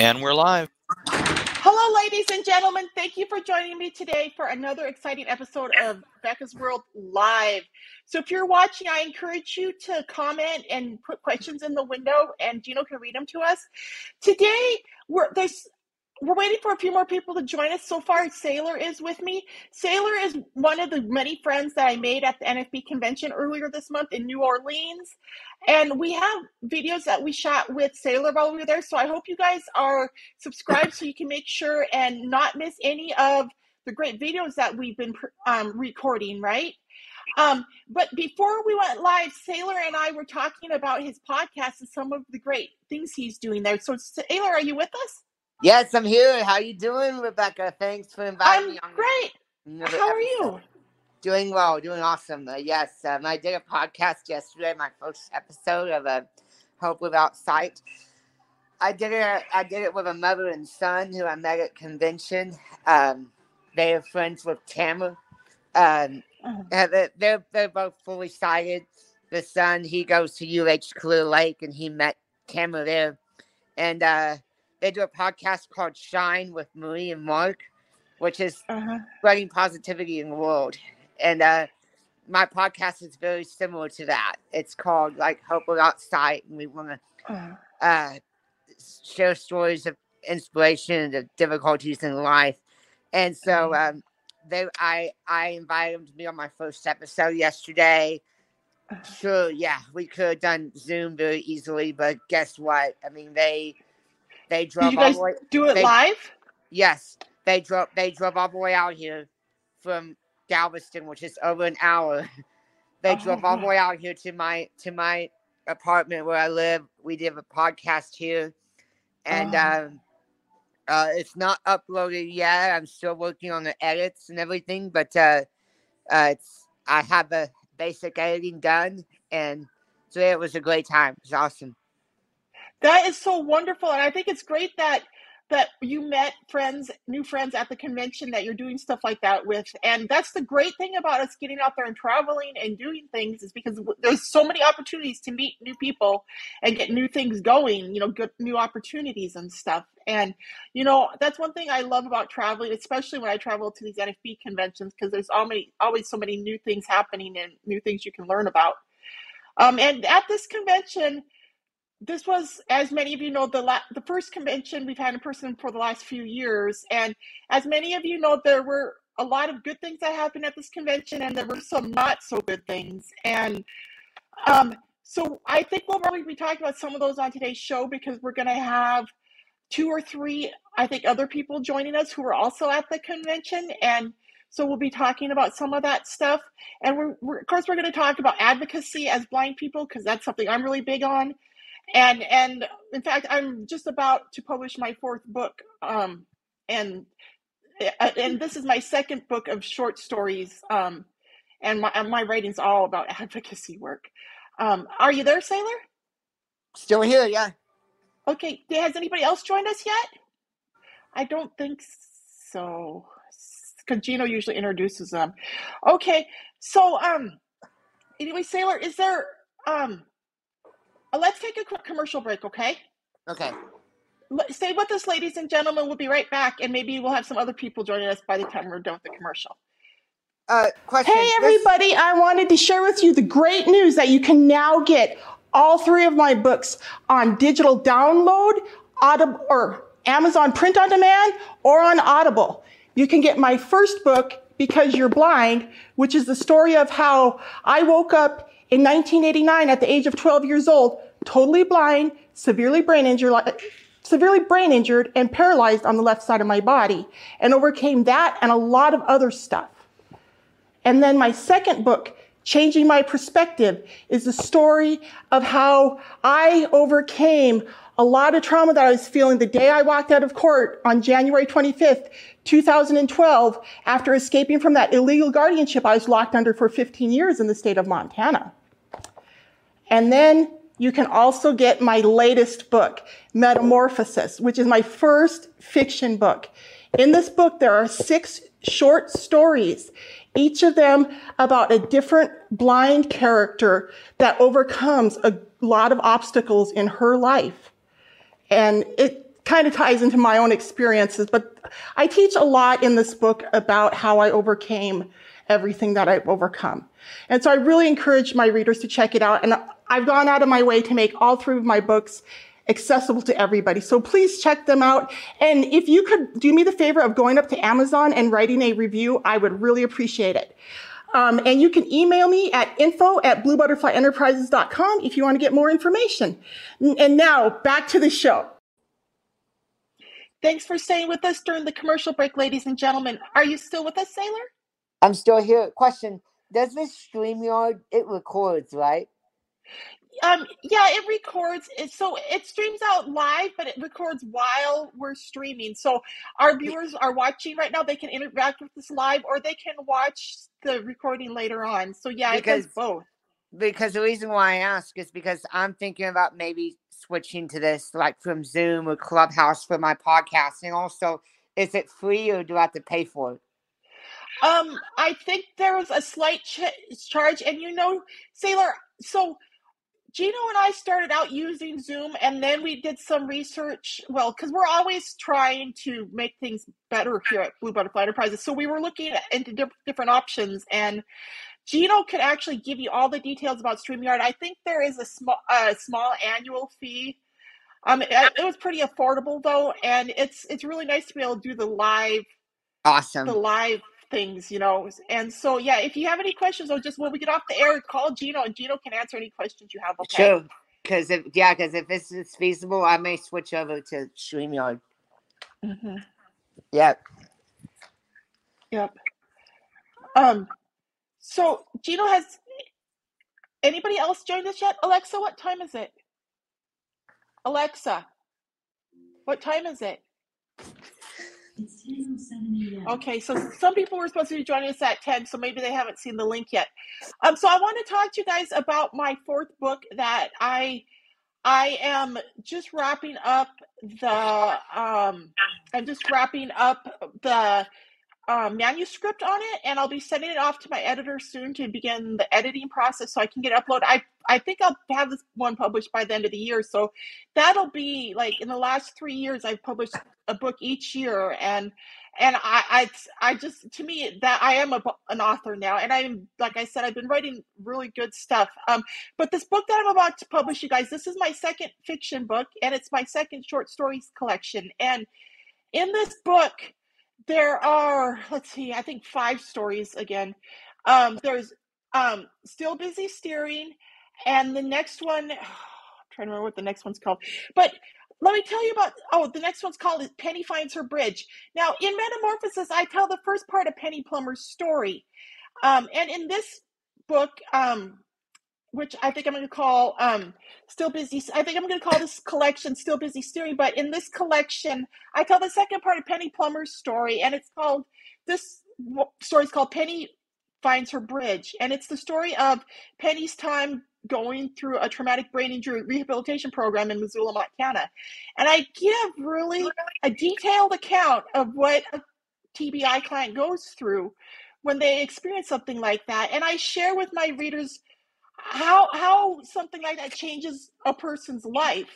And we're live. Hello, ladies and gentlemen. Thank you for joining me today for another exciting episode of Becca's World Live. So, if you're watching, I encourage you to comment and put questions in the window, and Gino can read them to us. Today, we're there's we're waiting for a few more people to join us. So far, Saylor is with me. Saylor is one of the many friends that I made at the NFB convention earlier this month in New Orleans. And we have videos that we shot with Saylor while we were there. So I hope you guys are subscribed so you can make sure and not miss any of the great videos that we've been um, recording, right? Um, but before we went live, Saylor and I were talking about his podcast and some of the great things he's doing there. So, Saylor, are you with us? Yes, I'm here. How you doing, Rebecca? Thanks for inviting me. I'm me on. great. How are you? Doing well, doing awesome. Uh, yes, um, I did a podcast yesterday, my first episode of a Hope Without Sight. I did it. I did it with a mother and son who I met at convention. Um, they are friends with Tamara. Um, uh-huh. they're they're both fully sighted. The son he goes to UH Clear Lake, and he met Tamara there, and uh, they do a podcast called Shine with Marie and Mark, which is uh-huh. spreading positivity in the world. And uh, my podcast is very similar to that. It's called like Hope Without Sight, and we want to uh-huh. uh, share stories of inspiration and the difficulties in life. And so uh-huh. um, they, I, I invited them to be on my first episode yesterday. Uh-huh. Sure, yeah, we could have done Zoom very easily, but guess what? I mean, they they drove Did you guys all the way. do it they, live? Yes, they drove. They drove all the way out here from Galveston, which is over an hour. They oh, drove all the way out here to my to my apartment where I live. We did a podcast here, and oh. um, uh, it's not uploaded yet. I'm still working on the edits and everything, but uh, uh, it's I have the basic editing done, and so it was a great time. It was awesome. That is so wonderful, and I think it's great that that you met friends, new friends at the convention that you're doing stuff like that with. And that's the great thing about us getting out there and traveling and doing things is because there's so many opportunities to meet new people and get new things going, you know, get new opportunities and stuff. And, you know, that's one thing I love about traveling, especially when I travel to these NFB conventions, because there's always, always so many new things happening and new things you can learn about. Um, and at this convention, this was, as many of you know, the la- the first convention we've had in person for the last few years, and as many of you know, there were a lot of good things that happened at this convention, and there were some not so good things. And um, so I think we'll probably be talking about some of those on today's show because we're going to have two or three, I think, other people joining us who are also at the convention, and so we'll be talking about some of that stuff. And we're, we're of course, we're going to talk about advocacy as blind people because that's something I'm really big on and and in fact i'm just about to publish my fourth book um and uh, and this is my second book of short stories um and my my writing's all about advocacy work. Um are you there Saylor? Still here yeah. Okay has anybody else joined us yet? I don't think so. Because gino usually introduces them. Okay so um anyway Saylor is there um let's take a quick commercial break, okay? Okay. Stay with us, ladies and gentlemen. We'll be right back, and maybe we'll have some other people joining us by the time we're done with the commercial. Uh, question. Hey, everybody. I wanted to share with you the great news that you can now get all three of my books on digital download, Audible, or Amazon print on demand, or on Audible. You can get my first book, Because You're Blind, which is the story of how I woke up in 1989, at the age of 12 years old, totally blind, severely brain injured, severely brain injured and paralyzed on the left side of my body and overcame that and a lot of other stuff. And then my second book, Changing My Perspective, is the story of how I overcame a lot of trauma that I was feeling the day I walked out of court on January 25th, 2012, after escaping from that illegal guardianship I was locked under for 15 years in the state of Montana. And then you can also get my latest book, Metamorphosis, which is my first fiction book. In this book, there are six short stories, each of them about a different blind character that overcomes a lot of obstacles in her life. And it kind of ties into my own experiences, but I teach a lot in this book about how I overcame everything that I've overcome. And so I really encourage my readers to check it out. And I've gone out of my way to make all three of my books accessible to everybody. So please check them out. And if you could do me the favor of going up to Amazon and writing a review, I would really appreciate it. Um, and you can email me at info at bluebutterflyenterprises.com if you want to get more information. And now back to the show. Thanks for staying with us during the commercial break, ladies and gentlemen. Are you still with us, Saylor? I'm still here. Question Does this StreamYard, it records, right? Um, yeah, it records. It, so it streams out live, but it records while we're streaming. So our viewers are watching right now. They can interact with this live, or they can watch the recording later on. So yeah, because, it does both. Because the reason why I ask is because I'm thinking about maybe switching to this, like from Zoom or Clubhouse for my podcasting. Also, is it free or do I have to pay for it? Um, I think there was a slight ch- charge, and you know, Saylor. So Gino and I started out using Zoom and then we did some research. Well, because we're always trying to make things better here at Blue Butterfly Enterprises. So we were looking into different options and Gino could actually give you all the details about StreamYard. I think there is a small, a small annual fee. Um, it, it was pretty affordable though, and it's it's really nice to be able to do the live, awesome, the live things, you know. And so, yeah, if you have any questions, or just when we get off the air, call Gino, and Gino can answer any questions you have. Okay. Sure. Because if yeah, because if this is feasible, I may switch over to Streamyard. Mm-hmm. Yep. Yep. Um. So Gino has anybody else joined us yet? Alexa, what time is it? Alexa, what time is it? It's 10:07 a.m. Okay, so some people were supposed to be joining us at 10, so maybe they haven't seen the link yet. Um, so I want to talk to you guys about my fourth book that I I am just wrapping up the um I'm just wrapping up the uh, manuscript on it, and I'll be sending it off to my editor soon to begin the editing process so I can get uploaded. I I think I'll have this one published by the end of the year, so that'll be like in the last three years I've published a book each year, and and I I, I just to me that I am a, an author now, and I'm like I said I've been writing really good stuff. Um, but this book that I'm about to publish, you guys, this is my second fiction book, and it's my second short stories collection, and in this book there are let's see i think five stories again. Um, there's um, still busy steering and the next one oh, i'm trying to remember what the next one's called. But let me tell you about oh the next one's called penny finds her bridge. Now in metamorphosis i tell the first part of penny plummer's story. Um, and in this book um, which I think I'm going to call um, Still Busy. I think I'm going to call this collection Still Busy Steering. But in this collection, I tell the second part of Penny Plummer's story, and it's called this story is called Penny Finds Her Bridge, and it's the story of Penny's time going through a traumatic brain injury rehabilitation program in Missoula, Montana. And I give really a detailed account of what a TBI client goes through when they experience something like that. And I share with my readers how how something like that changes a person's life.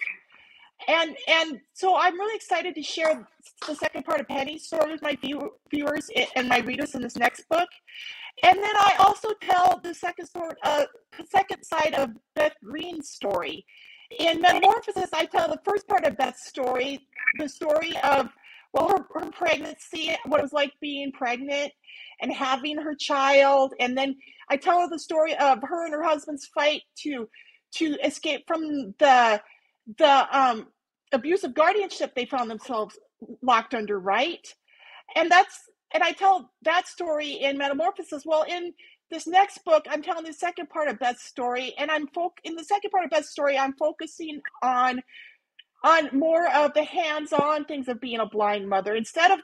And and so i'm really excited to share the second part of penny's story with my view, viewers and my readers in this next book. And then i also tell the second sort uh, second side of beth green's story. In metamorphosis i tell the first part of beth's story the story of well her, her pregnancy what it was like being pregnant and having her child and then I tell her the story of her and her husband's fight to to escape from the the um, abusive guardianship they found themselves locked under, right? And that's and I tell that story in Metamorphosis. Well, in this next book, I'm telling the second part of Beth's story, and I'm folk in the second part of Beth's story, I'm focusing on on more of the hands-on things of being a blind mother instead of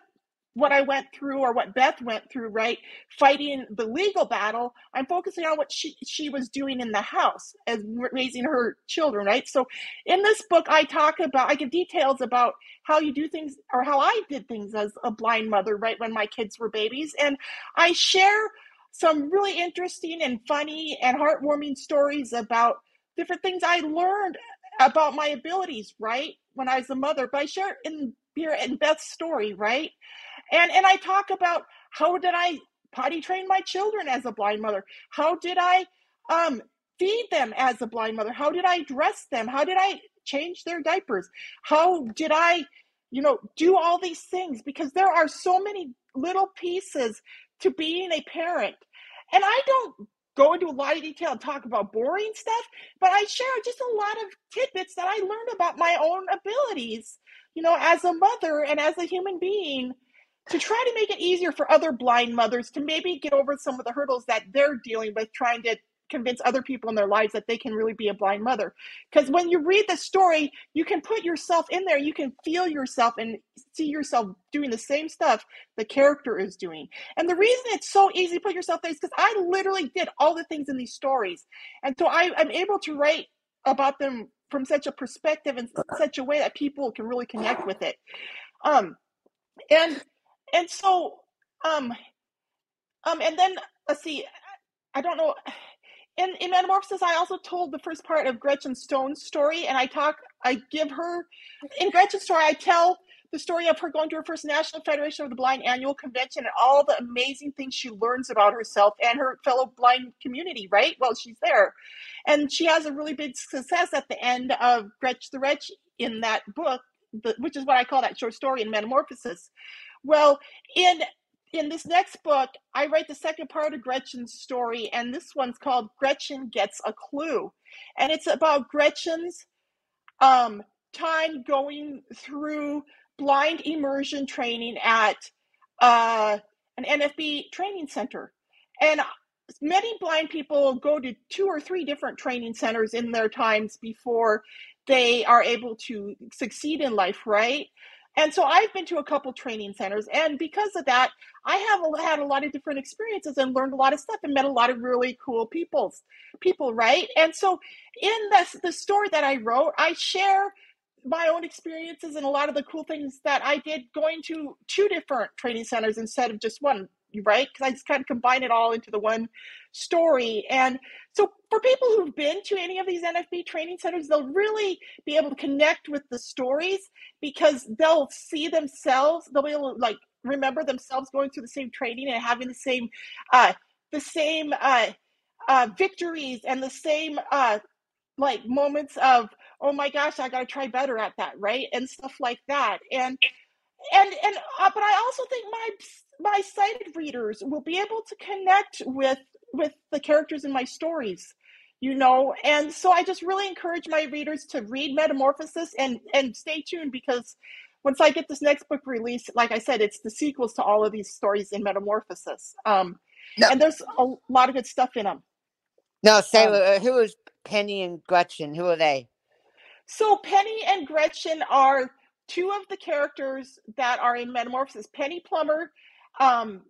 what I went through or what Beth went through, right? Fighting the legal battle, I'm focusing on what she, she was doing in the house as raising her children, right? So in this book, I talk about, I give details about how you do things or how I did things as a blind mother, right? When my kids were babies. And I share some really interesting and funny and heartwarming stories about different things I learned about my abilities, right? when I was a mother, but I share in here in Beth's story, right? And and I talk about how did I potty train my children as a blind mother? How did I um, feed them as a blind mother? How did I dress them? How did I change their diapers? How did I, you know, do all these things? Because there are so many little pieces to being a parent. And I don't go into a lot of detail and talk about boring stuff, but I share just a lot of tidbits that I learned about my own abilities, you know, as a mother and as a human being to try to make it easier for other blind mothers to maybe get over some of the hurdles that they're dealing with trying to convince other people in their lives that they can really be a blind mother. Because when you read the story, you can put yourself in there, you can feel yourself and see yourself doing the same stuff the character is doing. And the reason it's so easy to put yourself there is because I literally did all the things in these stories. And so I, I'm able to write about them from such a perspective and such a way that people can really connect with it. Um, and and so um um and then let's see i don't know in, in Metamorphosis, I also told the first part of Gretchen Stone's story, and I talk, I give her, in Gretchen's story, I tell the story of her going to her first National Federation of the Blind annual convention and all the amazing things she learns about herself and her fellow blind community, right? Well, she's there. And she has a really big success at the end of Gretch the Wretch in that book, which is what I call that short story in Metamorphosis. Well, in in this next book, I write the second part of Gretchen's story, and this one's called Gretchen Gets a Clue. And it's about Gretchen's um, time going through blind immersion training at uh, an NFB training center. And many blind people go to two or three different training centers in their times before they are able to succeed in life, right? And so I've been to a couple training centers, and because of that, I have had a lot of different experiences and learned a lot of stuff and met a lot of really cool people's people, right? And so in this the story that I wrote, I share my own experiences and a lot of the cool things that I did going to two different training centers instead of just one right? Because I just kind of combine it all into the one story. And so for people who've been to any of these NFB training centers, they'll really be able to connect with the stories because they'll see themselves, they'll be able to like remember themselves going through the same training and having the same uh the same uh uh victories and the same uh like moments of oh my gosh i got to try better at that right and stuff like that and and and uh, but i also think my my sighted readers will be able to connect with with the characters in my stories you know and so i just really encourage my readers to read metamorphosis and and stay tuned because once i get this next book released like i said it's the sequels to all of these stories in metamorphosis um no. and there's a lot of good stuff in them no say um, uh, who is penny and gretchen? Who are they so penny and gretchen are two of the characters that are in metamorphosis penny plummer um,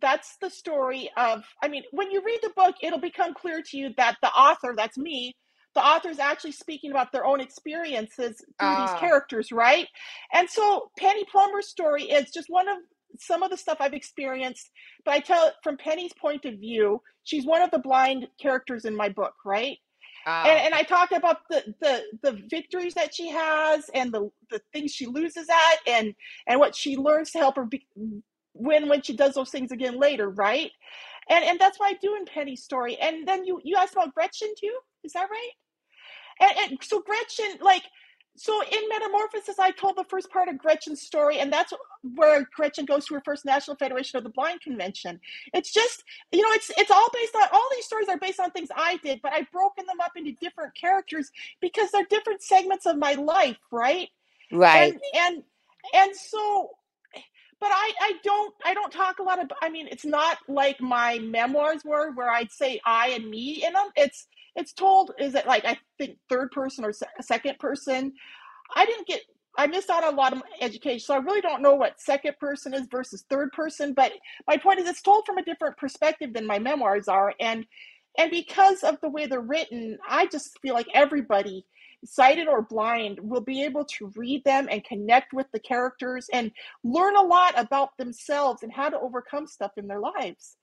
that's the story of i mean when you read the book it'll become clear to you that the author that's me the author is actually speaking about their own experiences through uh. these ah. characters right and so penny plummer's story is just one of some of the stuff i've experienced but i tell it from penny's point of view she's one of the blind characters in my book right and, and, I talk about the, the the victories that she has and the the things she loses at and and what she learns to help her be, when when she does those things again later, right? And and that's why I do in Penny's story. And then you you asked about Gretchen too, is that right? And, and so Gretchen, like, so in Metamorphosis, I told the first part of Gretchen's story, and that's where Gretchen goes to her first National Federation of the Blind convention. It's just, you know, it's it's all based on all these stories are based on things I did, but I've broken them up into different characters because they're different segments of my life, right? Right. And and and so but I, I don't I don't talk a lot of I mean it's not like my memoirs were where I'd say I and me in them. It's it's told is it like I think third person or second person. I didn't get I missed out on a lot of education, so I really don't know what second person is versus third person. But my point is, it's told from a different perspective than my memoirs are, and and because of the way they're written, I just feel like everybody sighted or blind will be able to read them and connect with the characters and learn a lot about themselves and how to overcome stuff in their lives.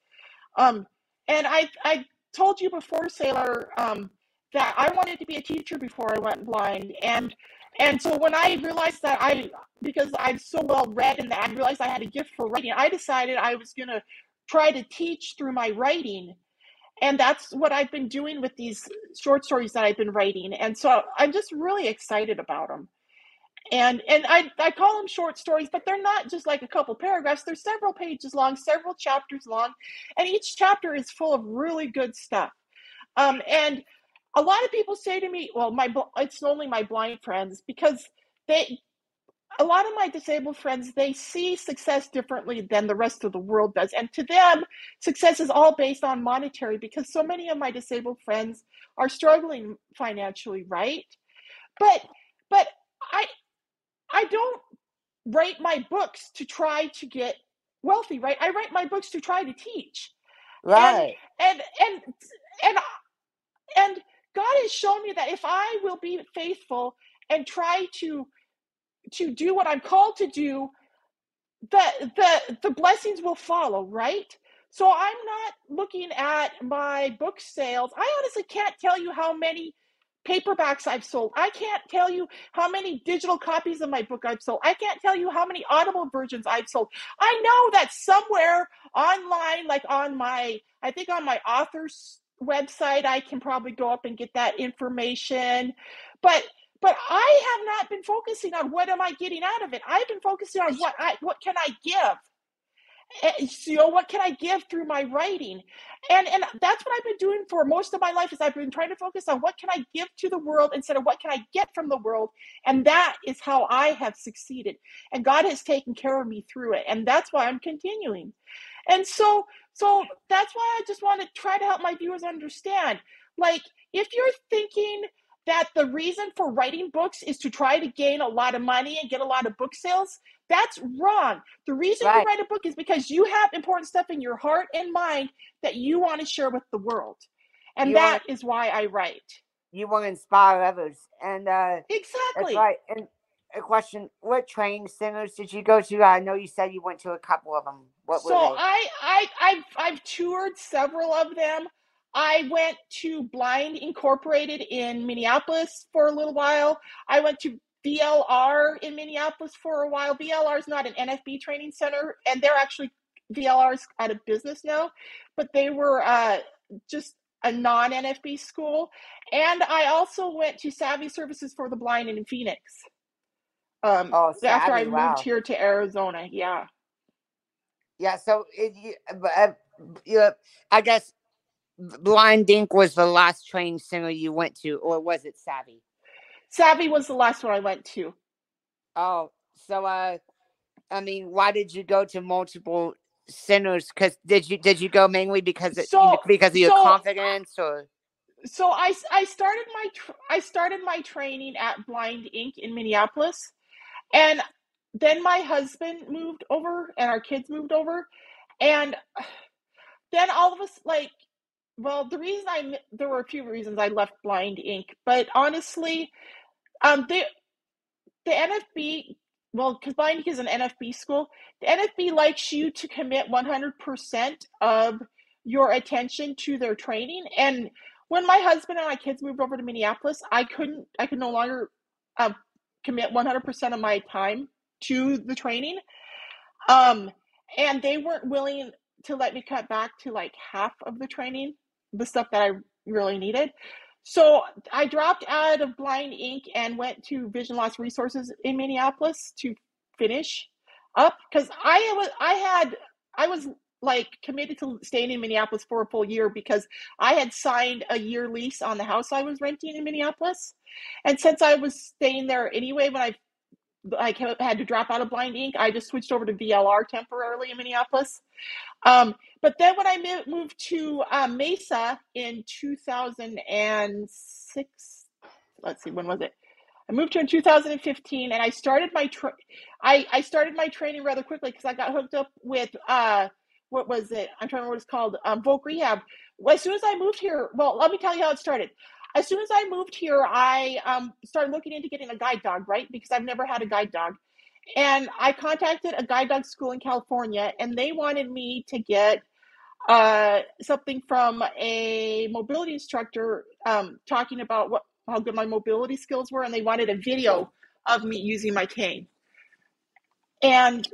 Um, and I, I told you before, Saylor, um, that I wanted to be a teacher before I went blind. And And so when I realized that I, because I'm so well read and that I realized I had a gift for writing, I decided I was going to try to teach through my writing. And that's what I've been doing with these short stories that I've been writing. And so I'm just really excited about them. And and I, I call them short stories, but they're not just like a couple paragraphs. They're several pages long, several chapters long, and each chapter is full of really good stuff. Um, and a lot of people say to me, "Well, my it's only my blind friends," because they a lot of my disabled friends they see success differently than the rest of the world does and to them success is all based on monetary because so many of my disabled friends are struggling financially right but but i i don't write my books to try to get wealthy right i write my books to try to teach right and and and and, and god has shown me that if i will be faithful and try to to do what I'm called to do, the the the blessings will follow, right? So I'm not looking at my book sales. I honestly can't tell you how many paperbacks I've sold. I can't tell you how many digital copies of my book I've sold. I can't tell you how many audible versions I've sold. I know that somewhere online, like on my, I think on my author's website, I can probably go up and get that information. But but I have not been focusing on what am I getting out of it. I've been focusing on what I what can I give. Eh, you know what can I give through my writing, and and that's what I've been doing for most of my life. Is I've been trying to focus on what can I give to the world instead of what can I get from the world, and that is how I have succeeded. And God has taken care of me through it, and that's why I'm continuing. And so so that's why I just want to try to help my viewers understand. Like if you're thinking that the reason for writing books is to try to gain a lot of money and get a lot of book sales, that's wrong. The reason right. you write a book is because you have important stuff in your heart and mind that you want to share with the world. And you that want, is why I write. You want to inspire others. And uh Exactly. right. And a question, what training centers did you go to? I know you said you went to a couple of them. What so I, I I've I've toured several of them. I went to Blind Incorporated in Minneapolis for a little while. I went to VLR in Minneapolis for a while. VLR is not an NFB training center, and they're actually VLR's out of business now, but they were uh, just a non NFB school. And I also went to Savvy Services for the Blind in Phoenix. Um, oh, Savvy, after I wow. moved here to Arizona, yeah. Yeah, so it, you, uh, you, I guess Blind Inc was the last training center you went to, or was it Savvy? Savvy was the last one I went to. Oh, so uh, I mean, why did you go to multiple centers? Because did you did you go mainly because it, so, because of your so, confidence or? So I I started my tr- I started my training at Blind Inc in Minneapolis, and then my husband moved over and our kids moved over, and then all of us like well, the reason I there were a few reasons I left Blind Inc, but honestly, um, the the NFB well, because Inc is an NFB school, the NFB likes you to commit one hundred percent of your attention to their training. And when my husband and my kids moved over to Minneapolis, I couldn't, I could no longer um, commit one hundred percent of my time to the training. Um, and they weren't willing to let me cut back to like half of the training the stuff that I really needed. So I dropped out of Blind Inc and went to Vision Loss Resources in Minneapolis to finish up because I was I had I was like committed to staying in Minneapolis for a full year because I had signed a year lease on the house I was renting in Minneapolis, and since I was staying there anyway, when I I had to drop out of Blind Inc, I just switched over to VLR temporarily in Minneapolis. Um, but then when I moved to uh, Mesa in 2006, let's see, when was it? I moved here in 2015, and I started my tra- I I started my training rather quickly because I got hooked up with uh what was it? I'm trying to remember what it's called. Um, Rehab. Well, as soon as I moved here, well, let me tell you how it started. As soon as I moved here, I um, started looking into getting a guide dog, right? Because I've never had a guide dog. And I contacted a guide dog school in California, and they wanted me to get uh, something from a mobility instructor um, talking about what how good my mobility skills were, and they wanted a video of me using my cane. And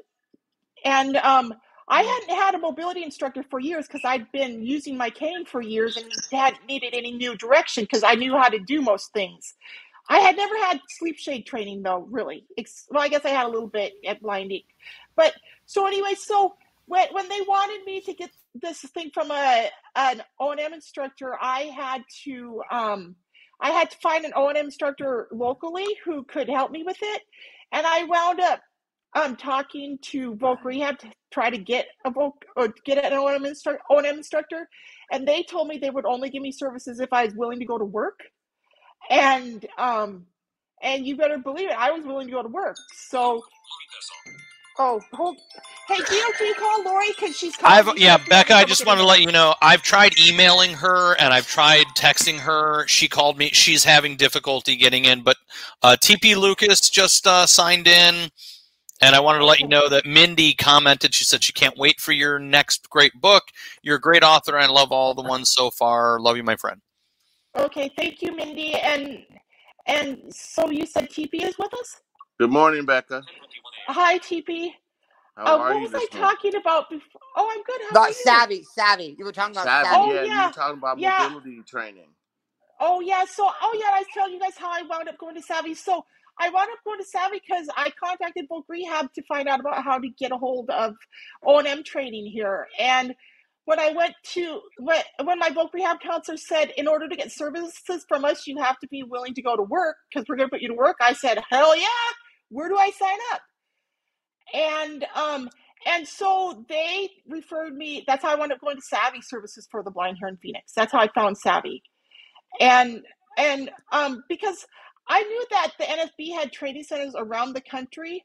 and um, I hadn't had a mobility instructor for years because I'd been using my cane for years and hadn't needed any new direction because I knew how to do most things. I had never had sleep shade training though, really. Well, I guess I had a little bit at Blind Inc. But so anyway, so when when they wanted me to get this thing from a an O and M instructor, I had to um, I had to find an O and M instructor locally who could help me with it, and I wound up um talking to Voc Rehab to try to get a Voc or get an O and M instructor, and M instructor, and they told me they would only give me services if I was willing to go to work, and um, and you better believe it, I was willing to go to work, so. Oh, hold. Hey, Gino, can you call Lori because she's. I've yeah, Becca. I just want to let you know I've tried emailing her and I've tried texting her. She called me. She's having difficulty getting in, but uh, TP Lucas just uh, signed in, and I wanted to let you know that Mindy commented. She said she can't wait for your next great book. You're a great author. I love all the ones so far. Love you, my friend. Okay, thank you, Mindy. And and so you said TP is with us. Good morning, Becca. Hi, TP. How Uh, are what you was I morning? talking about before? Oh, I'm good. How About are you? savvy, savvy. You were talking about Savvy, savvy. Oh, yeah, you were talking about Yeah. mobility training. Oh yeah, so oh yeah, I was telling you guys how I wound up going to Savvy. So I wound up going to Savvy because I contacted Voc Rehab to find out about how to get a hold of O and M training here. And when I went to when my Voc Rehab counselor said, in order to get services from us, you have to be willing to go to work because we're going to put you to work. I said, hell yeah. Where do I sign up? And um and so they referred me. That's how I wound up going to Savvy Services for the Blind here in Phoenix. That's how I found Savvy and and um because I knew that the NFB had training centers around the country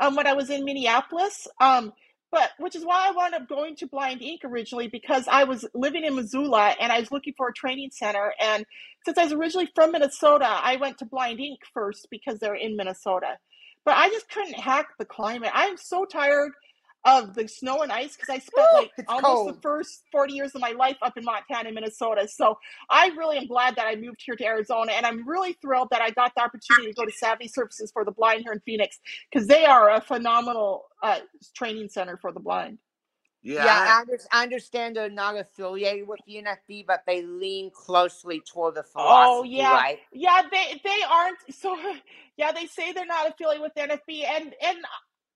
um when I was in Minneapolis um but which is why I wound up going to Blind Inc originally because I was living in Missoula and I was looking for a training center and since I was originally from Minnesota I went to Blind Inc first because they're in Minnesota. But I just couldn't hack the climate. I'm so tired of the snow and ice because I spent like it's almost the first 40 years of my life up in Montana and Minnesota so I really am glad that I moved here to Arizona, and I'm really thrilled that I got the opportunity to go to Savvy Services for the Blind here in Phoenix because they are a phenomenal uh, training center for the blind. Yeah, Yeah, I- I, under- I understand they're not affiliated with UNFB, but they lean closely toward the philosophy, Oh yeah. right? Yeah, they they aren't so. Yeah, they say they're not affiliated with the NFB, and and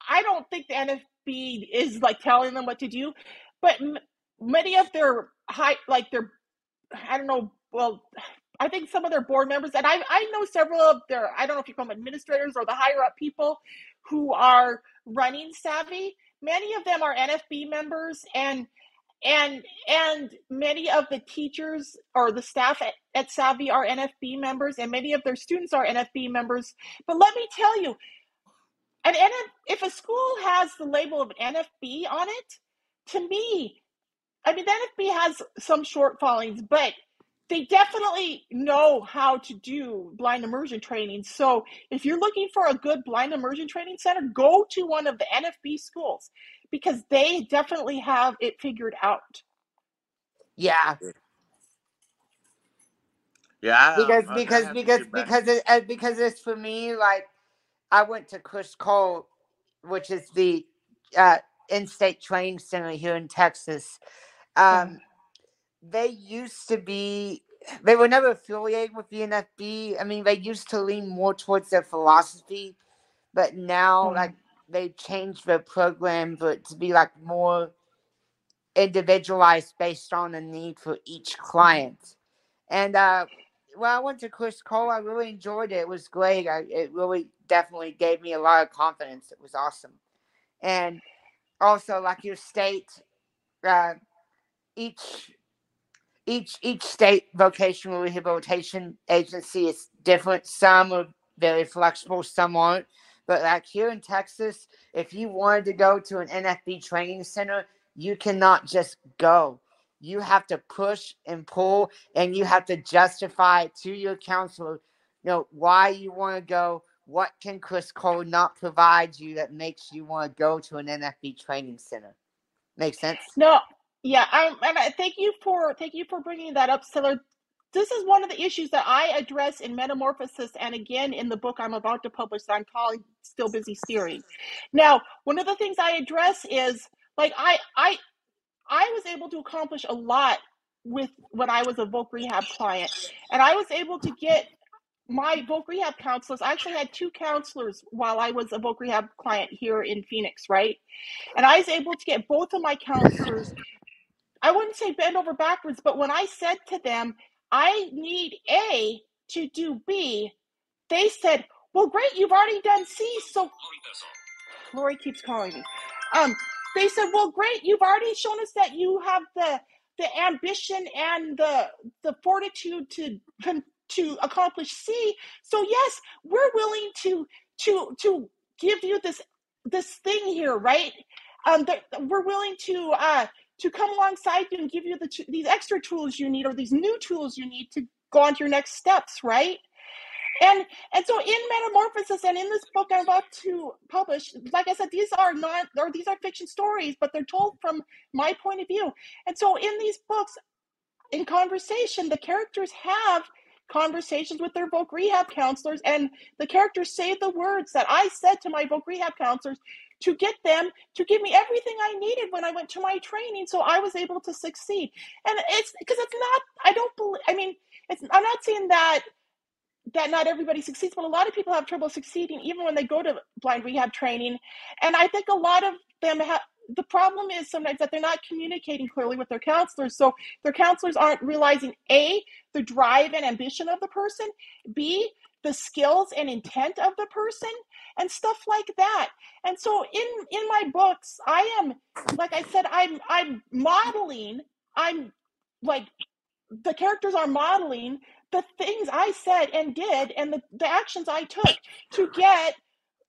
I don't think the NFB is like telling them what to do, but m- many of their high like their I don't know. Well, I think some of their board members, and I I know several of their I don't know if you call them administrators or the higher up people who are running Savvy. Many of them are NFB members, and and and many of the teachers or the staff at, at Savvy are NFB members, and many of their students are NFB members. But let me tell you, an NF, if a school has the label of NFB on it, to me, I mean, the NFB has some shortfallings, but they definitely know how to do blind immersion training. So if you're looking for a good blind immersion training center, go to one of the NFB schools because they definitely have it figured out. Yeah, yeah. Because I- I because because because it, uh, because it's for me like I went to Criss Cole, which is the uh, in-state training center here in Texas. Um, they used to be they were never affiliated with the NFB. I mean, they used to lean more towards their philosophy, but now Mhm. like they changed their program for it to be like more individualized based on the need for each client. And uh when I went to Criss Cole, I really enjoyed it. It was great. I, it really definitely gave me a lot of confidence. It was awesome. And also, like your state, uh, each each each state vocational rehabilitation agency is different. Some are very flexible, some aren't. But like here in Texas, if you wanted to go to an NFB training center, you cannot just go. You have to push and pull, and you have to justify to your counselor, you know, why you want to go. What can Criss Cole not provide you that makes you want to go to an NFB training center? Make sense? No, yeah, I'm, and I thank you for thank you for bringing that up, Saylor. this is one of the issues that I address in Metamorphosis and again in the book I'm about to publish that I'm calling Still Busy Steering. Now, one of the things I address is like I I I was able to accomplish a lot with when I was a voc rehab client. And I was able to get my voc rehab counselors. I actually had two counselors while I was a voc rehab client here in Phoenix, right? And I was able to get both of my counselors I wouldn't say bend over backwards, but when I said to them, I need A to do B, they said, Well, great, you've already done C. So Lori keeps calling me. Um, they said, Well, great, you've already shown us that you have the the ambition and the the fortitude to to accomplish C. So yes, we're willing to to to give you this this thing here, right? Um, we're willing to uh, to come alongside you and give you the these extra tools you need or these new tools you need to go on to your next steps, right? And and so in Metamorphosis and in this book I'm about to publish, like I said, these are not or these are fiction stories, but they're told from my point of view. And so in these books, in conversation, the characters have conversations with their voc rehab counselors, and the characters say the words that I said to my voc rehab counselors to get them to give me everything I needed when I went to my training, so I was able to succeed. And it's because it's not. I don't believe. I mean, it's. I'm not saying that that not everybody succeeds, but a lot of people have trouble succeeding even when they go to blind rehab training. And I think a lot of them have the problem is sometimes that they're not communicating clearly with their counselors. So their counselors aren't realizing A, the drive and ambition of the person, B, the skills and intent of the person, and stuff like that. And so in in my books, I am like I said, I'm I'm modeling, I'm like the characters are modeling the things I said and did and the, the actions I took to get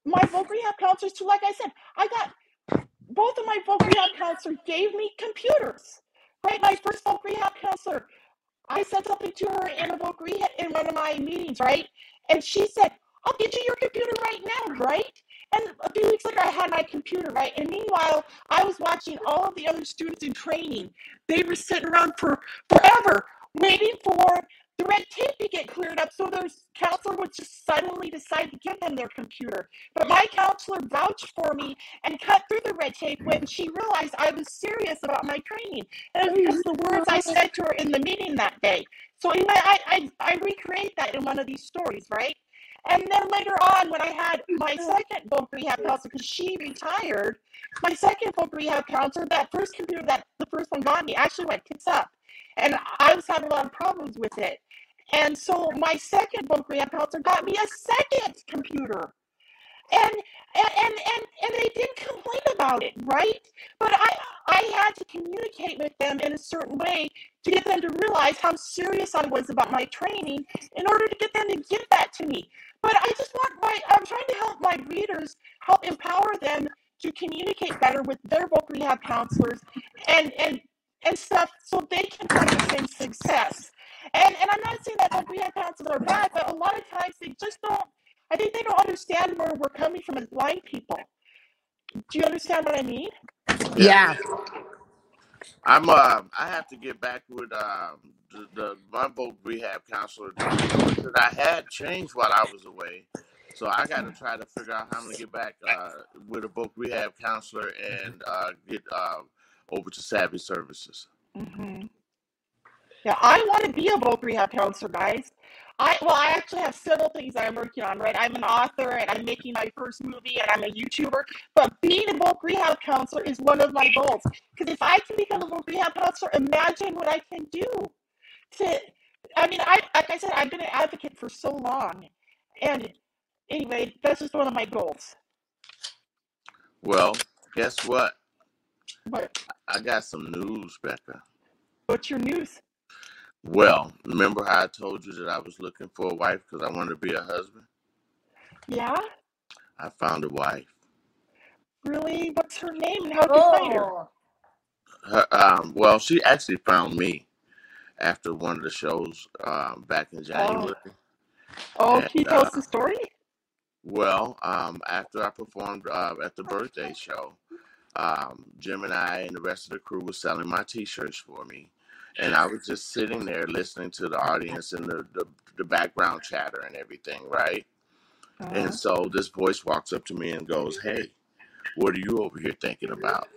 my voc rehab counselors to, like I said, I got both of my voc rehab counselors gave me computers. Right? My first voc rehab counselor, I said something to her in a voc rehab in one of my meetings, right? And she said, I'll get you your computer right now, right? And a few weeks later, I had my computer, right? And meanwhile, I was watching all of the other students in training. They were sitting around for forever waiting for the red tape to get cleared up so their counselor would just suddenly decide to give them their computer. But my counselor vouched for me and cut through the red tape when she realized I was serious about my training. And it was the words I said to her in the meeting that day. So anyway, I, I, I recreate that in one of these stories, right? And then later on, when I had my second voc rehab counselor, because she retired, my second voc rehab counselor, that first computer that the first one got me actually went tits up. And I was having a lot of problems with it. And so my second book, rehab counselor got me a second computer. And and and and, they didn't complain about it, right? But I I had to communicate with them in a certain way to get them to realize how serious I was about my training in order to get them to give that to me. But I just want my I'm trying to help my readers help empower them to communicate better with their voc rehab counselors and and and stuff so they can have the same success. And and I'm not saying that voc rehab counselors are bad, but a lot of times they just don't I think they don't understand where we're coming from as blind people. Do you understand what I mean? Yeah. I'm uh I have to get back with um the, the my voc rehab counselor that I had changed while I was away. So I got to try to figure out how I'm gonna get back uh, with a voc rehab counselor and uh, get uh, over to Savvy Services. Mm-hmm. Yeah, I want to be a voc rehab counselor, guys. I well, I actually have several things I'm working on. Right, I'm an author and I'm making my first movie and I'm a YouTuber. But being a voc rehab counselor is one of my goals. Because if I can become a voc rehab counselor, imagine what I can do. To, I mean, I like I said, I've been an advocate for so long, and anyway, that's just one of my goals. Well, guess what? What? I got some news, Becca. What's your news? Well, remember how I told you that I was looking for a wife because I wanted to be a husband? Yeah? I found a wife. Really? What's her name and how'd you find her? Oh. Her, um, well, she actually found me after one of the shows um, back in Oh. January. Oh, And can you tell uh, us the story? well, um, after I performed uh, at the birthday show, um, Jim and I and the rest of the crew was selling my T-shirts for me, and I was just sitting there listening to the audience and the the, the background chatter and everything, right? Uh, And so this voice walks up to me and goes, "Hey, what are you over here thinking about?"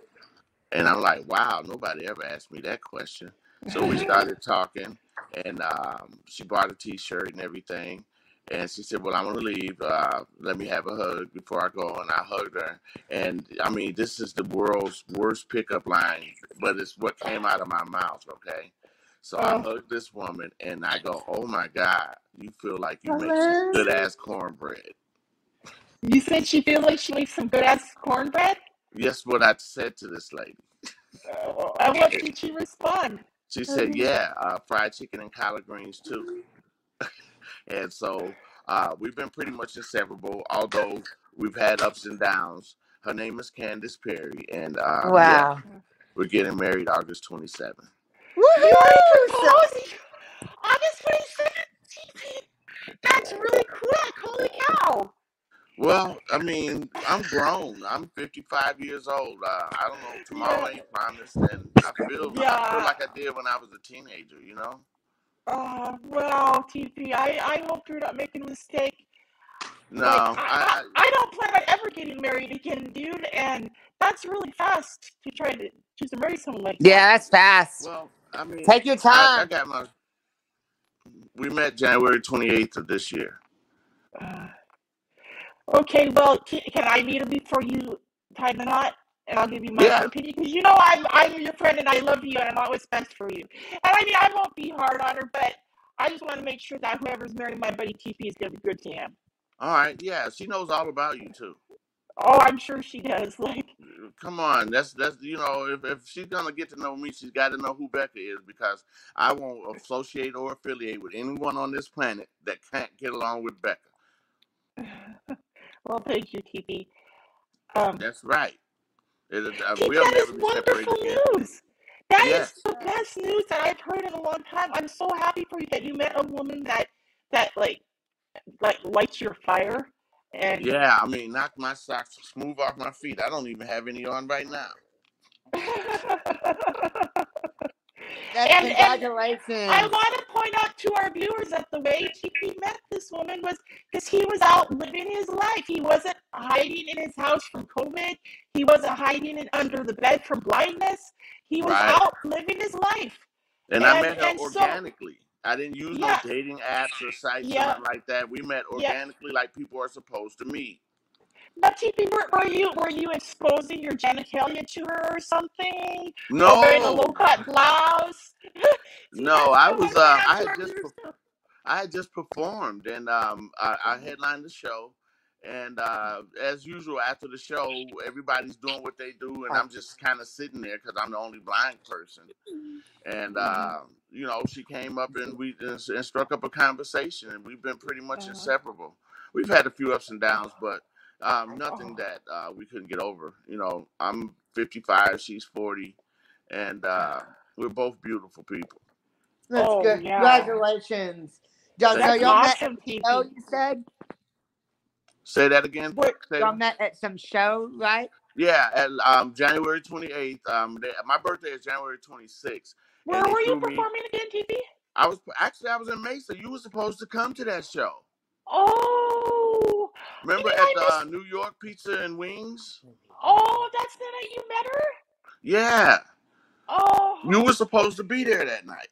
And I'm like, "Wow, nobody ever asked me that question." So we started talking, and um, she bought a T-shirt and everything. And she said, "Well, I'm gonna leave. Uh, let me have a hug before I go." And I hugged her. And I mean, this is the world's worst pickup line, but it's what came out of my mouth. Okay, so I oh, hugged this woman, and I go, "Oh my God, you feel like you make some good ass cornbread." you said she feels like she makes some good ass cornbread. Yes, what I said to this lady. And what did she respond? She said, "Yeah, uh, fried chicken and collard greens too." And so uh, we've been pretty much inseparable, although we've had ups and downs. Her name is Candace Perry, and um, yeah, Wow. we're getting married August 27th. You already Woohoo! So, proposed August 27th. That's really quick. Holy cow. Well, I mean, I'm grown. I'm 55 years old. Uh, I don't know. Tomorrow ain't promised, and I feel I feel like I did when I was a teenager. You know? Oh, well, TP, I, I hope you're not making a mistake. No, Like, I, I, I, I I don't plan on ever getting married again, dude. And that's really fast to try to choose to marry someone like that. yeah, that's fast. well, I mean, Take your I, I time. got my. We met January 28th of this year. Uh, okay, well, can, can I meet her before you tie the knot? And I'll give you my Yeah. opinion because you know I'm I'm your friend and I love you and I'm always best for you. And I mean I won't be hard on her, but I just want to make sure that whoever's marrying my buddy TP is gonna be good to him. All right, yeah, she knows all about you too. Oh, I'm sure she does. Like, Come on, that's that's you know, if, if she's gonna get to know me, she's got to know who Becca is because I won't associate or affiliate with anyone on this planet that can't get along with Becca. well, thank you, TP. Um, That's right. It, is- uh, we'll that is wonderful news. That is Yes. the best news that I've heard in a long time. I'm so happy for you that you met a woman that that like like lights your fire. And Yeah, I mean, knock my socks smooth off my feet. I don't even have any on right now. And and I want to point out to our viewers that the way TP met this woman was because he was out living his life. He wasn't hiding in his house from COVID. He wasn't hiding it under the bed from blindness. He was Right. out living his life. And I And met her and so organically. I didn't use no dating apps or sites or yeah, nothing like that. We met yeah. organically like people are supposed to meet. But TP, were, were you were you exposing your genitalia to her or something? Or wearing a low No, cut blouse? No, I was uh I had just per- I had just performed and um I, I headlined the show and uh as usual after the show everybody's doing what they do and I'm just kind of sitting there because I'm the only blind person and Mhm. uh you know she came up and we and, and struck up a conversation and we've been pretty much Uh, inseparable. We've had a few ups and downs but um nothing oh, that uh we couldn't get over. You know I'm 55, she's 40 and uh we're both beautiful people. That's oh good. yeah. Congratulations. Y'all, so That's you. y'all met at awesome, show, you said? Say that again. What Say Y'all met at some show, right? Yeah, at um, January 28th. Um, they, my birthday is January 26th, where were you threw me. performing again, TP? I was actually I was in Mesa. You were supposed to come to that show. Oh, Remember did at I the uh, New York Pizza and Wings? Oh, that's the night you met her. Yeah, Oh, you were supposed to be there that night.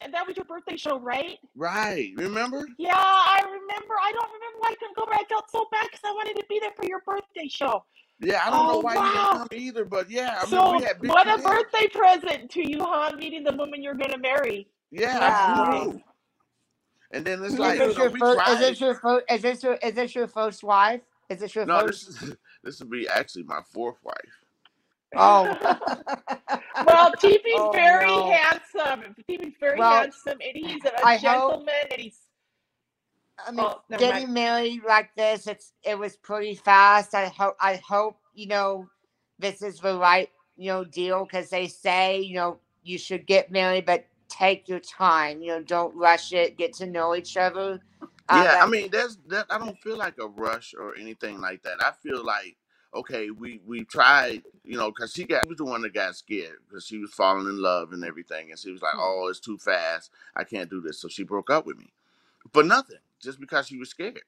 and that was your birthday show, right? Right? Remember? Yeah, I remember. I don't remember why I couldn't go, but I felt so bad because I wanted to be there for your birthday show. Yeah, I don't know Oh why you didn't wow! come either, but yeah, I mean we So, had big what a birthday present to you, huh? Meeting the woman you're gonna marry. Yeah, That's Wow. nice. absolutely. And then it's Is like You're you this know your first? Is this your first? Is this your? Is this your first wife? Is this your No, first? this is this would be actually my fourth wife. Oh. well, TP's oh very no. handsome. TP's very Well, handsome, and he's a, a I hope. gentleman, and he's I mean, oh, never mind. getting married like this, it's it was pretty fast. I hope. I hope you know this is the right you know deal because they say you know you should get married, but take your time. You know, don't rush it. Get to know each other. Uh, Yeah, I mean, that's that. I don't feel like a rush or anything like that. I feel like okay, we we tried, you know, because she got she was the one that got scared because she was falling in love and everything, and she was like, Hmm. oh, it's too fast, I can't do this, so she broke up with me for nothing, just because she was scared.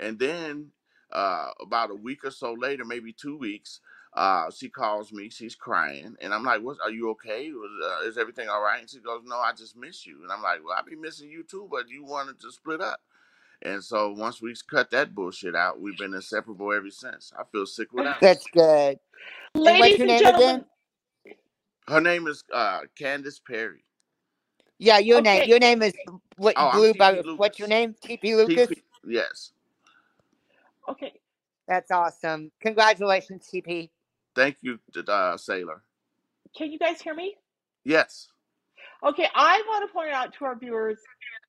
And then uh, about a week or so later, maybe two weeks, uh, she calls me. She's crying, and I'm like, "What? Are you okay? Was, uh, is everything all right?" And she goes, "No, I just miss you." And I'm like, "Well, I be missing you too, but you wanted to split up." And so once we cut that bullshit out, we've been inseparable ever since. I feel sick without. That's good. And what's Ladies your and name gentlemen, again? Her name is uh, Candace Perry. Yeah, your name. Okay. Your name is what? Oh, I'm Blue TP Butter. What's your Lucas. name? TP Lucas. TP, yes. okay, That's awesome. Congratulations, TP. Thank you, uh, Saylor. can you guys hear me? Yes. Okay, I want to point out to our viewers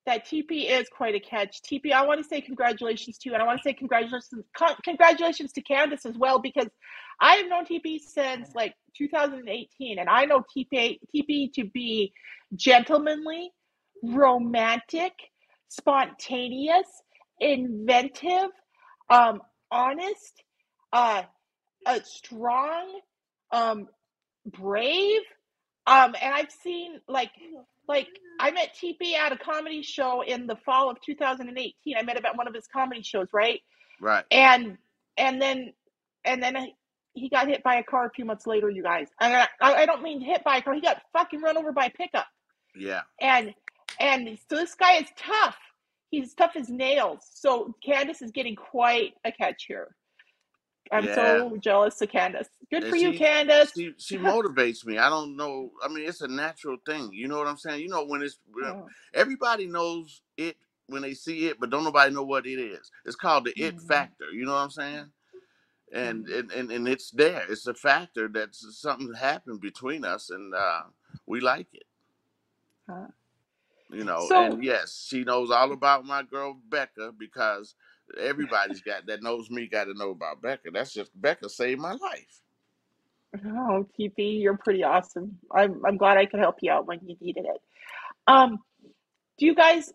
that TP is quite a catch. TP, I want to say congratulations to you, and I want to say congratulations, con- congratulations to Candace as well, because I have known TP since like 2018, and I know TP TP to be gentlemanly, romantic, spontaneous, inventive, um, honest, uh, uh, strong, um, brave. Um, and I've seen like like I met TP at a comedy show in the fall of 2018. I met him at one of his comedy shows, right? Right. And and then and then he got hit by a car a few months later. You guys, and I, I don't mean hit by a car. He got fucking run over by a pickup. Yeah. And and so this guy is tough. He's tough as nails. So Candace is getting quite a catch here. I'm Yeah. so jealous of Candace. Good And for you, she- Candace. She she motivates me. I don't know. I mean, it's a natural thing. You know what I'm saying? You know when it's Oh, everybody knows it when they see it, but don't nobody know what it is. It's called the it Mhm. factor. You know what I'm saying? And and, and and it's there. It's a factor that something happened between us, and uh, we like it. Huh. You know, So- and yes, she knows all about my girl Becca because everybody's got that knows me got to know about Becca. That's just Becca saved my life. Oh, TP, you're pretty awesome. I'm I'm glad I could help you out when you needed it. Um, do you guys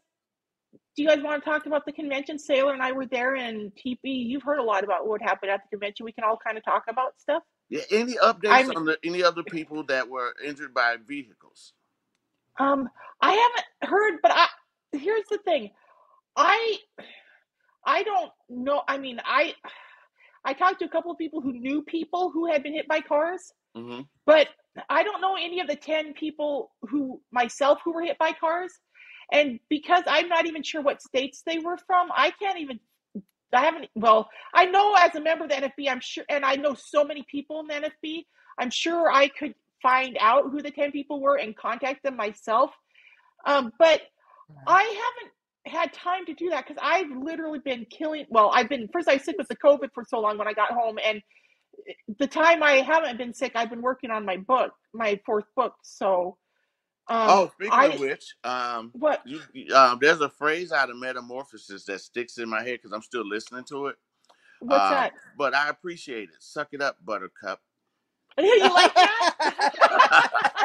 do you guys want to talk about the convention? Saylor and I were there, and TP, you've heard a lot about what happened at the convention. We can all kind of talk about stuff. Yeah. Any updates I'm- on the, any other people that were injured by vehicles? Um, I haven't heard, but I here's the thing. I I don't know. I mean, I I talked to a couple of people who knew people who had been hit by cars. hmm but I don't know any of the 10 people who myself who were hit by cars. And because I'm not even sure what states they were from, I can't even I haven't well, I know as a member of the NFB, I'm sure and I know so many people in the NFB, I'm sure I could find out who the 10 people were and contact them myself. Um, but I haven't had time to do that because I've literally been killing well, I've been first I was sick with the COVID for so long when I got home and the time I haven't been sick, I've been working on my book, my fourth book. So, um, oh, speaking I, of which, um, what? you, um, there's a phrase out of Metamorphosis that sticks in my head because I'm still listening to it. What's Um, that? But I appreciate it. Suck it up, Buttercup. you like that?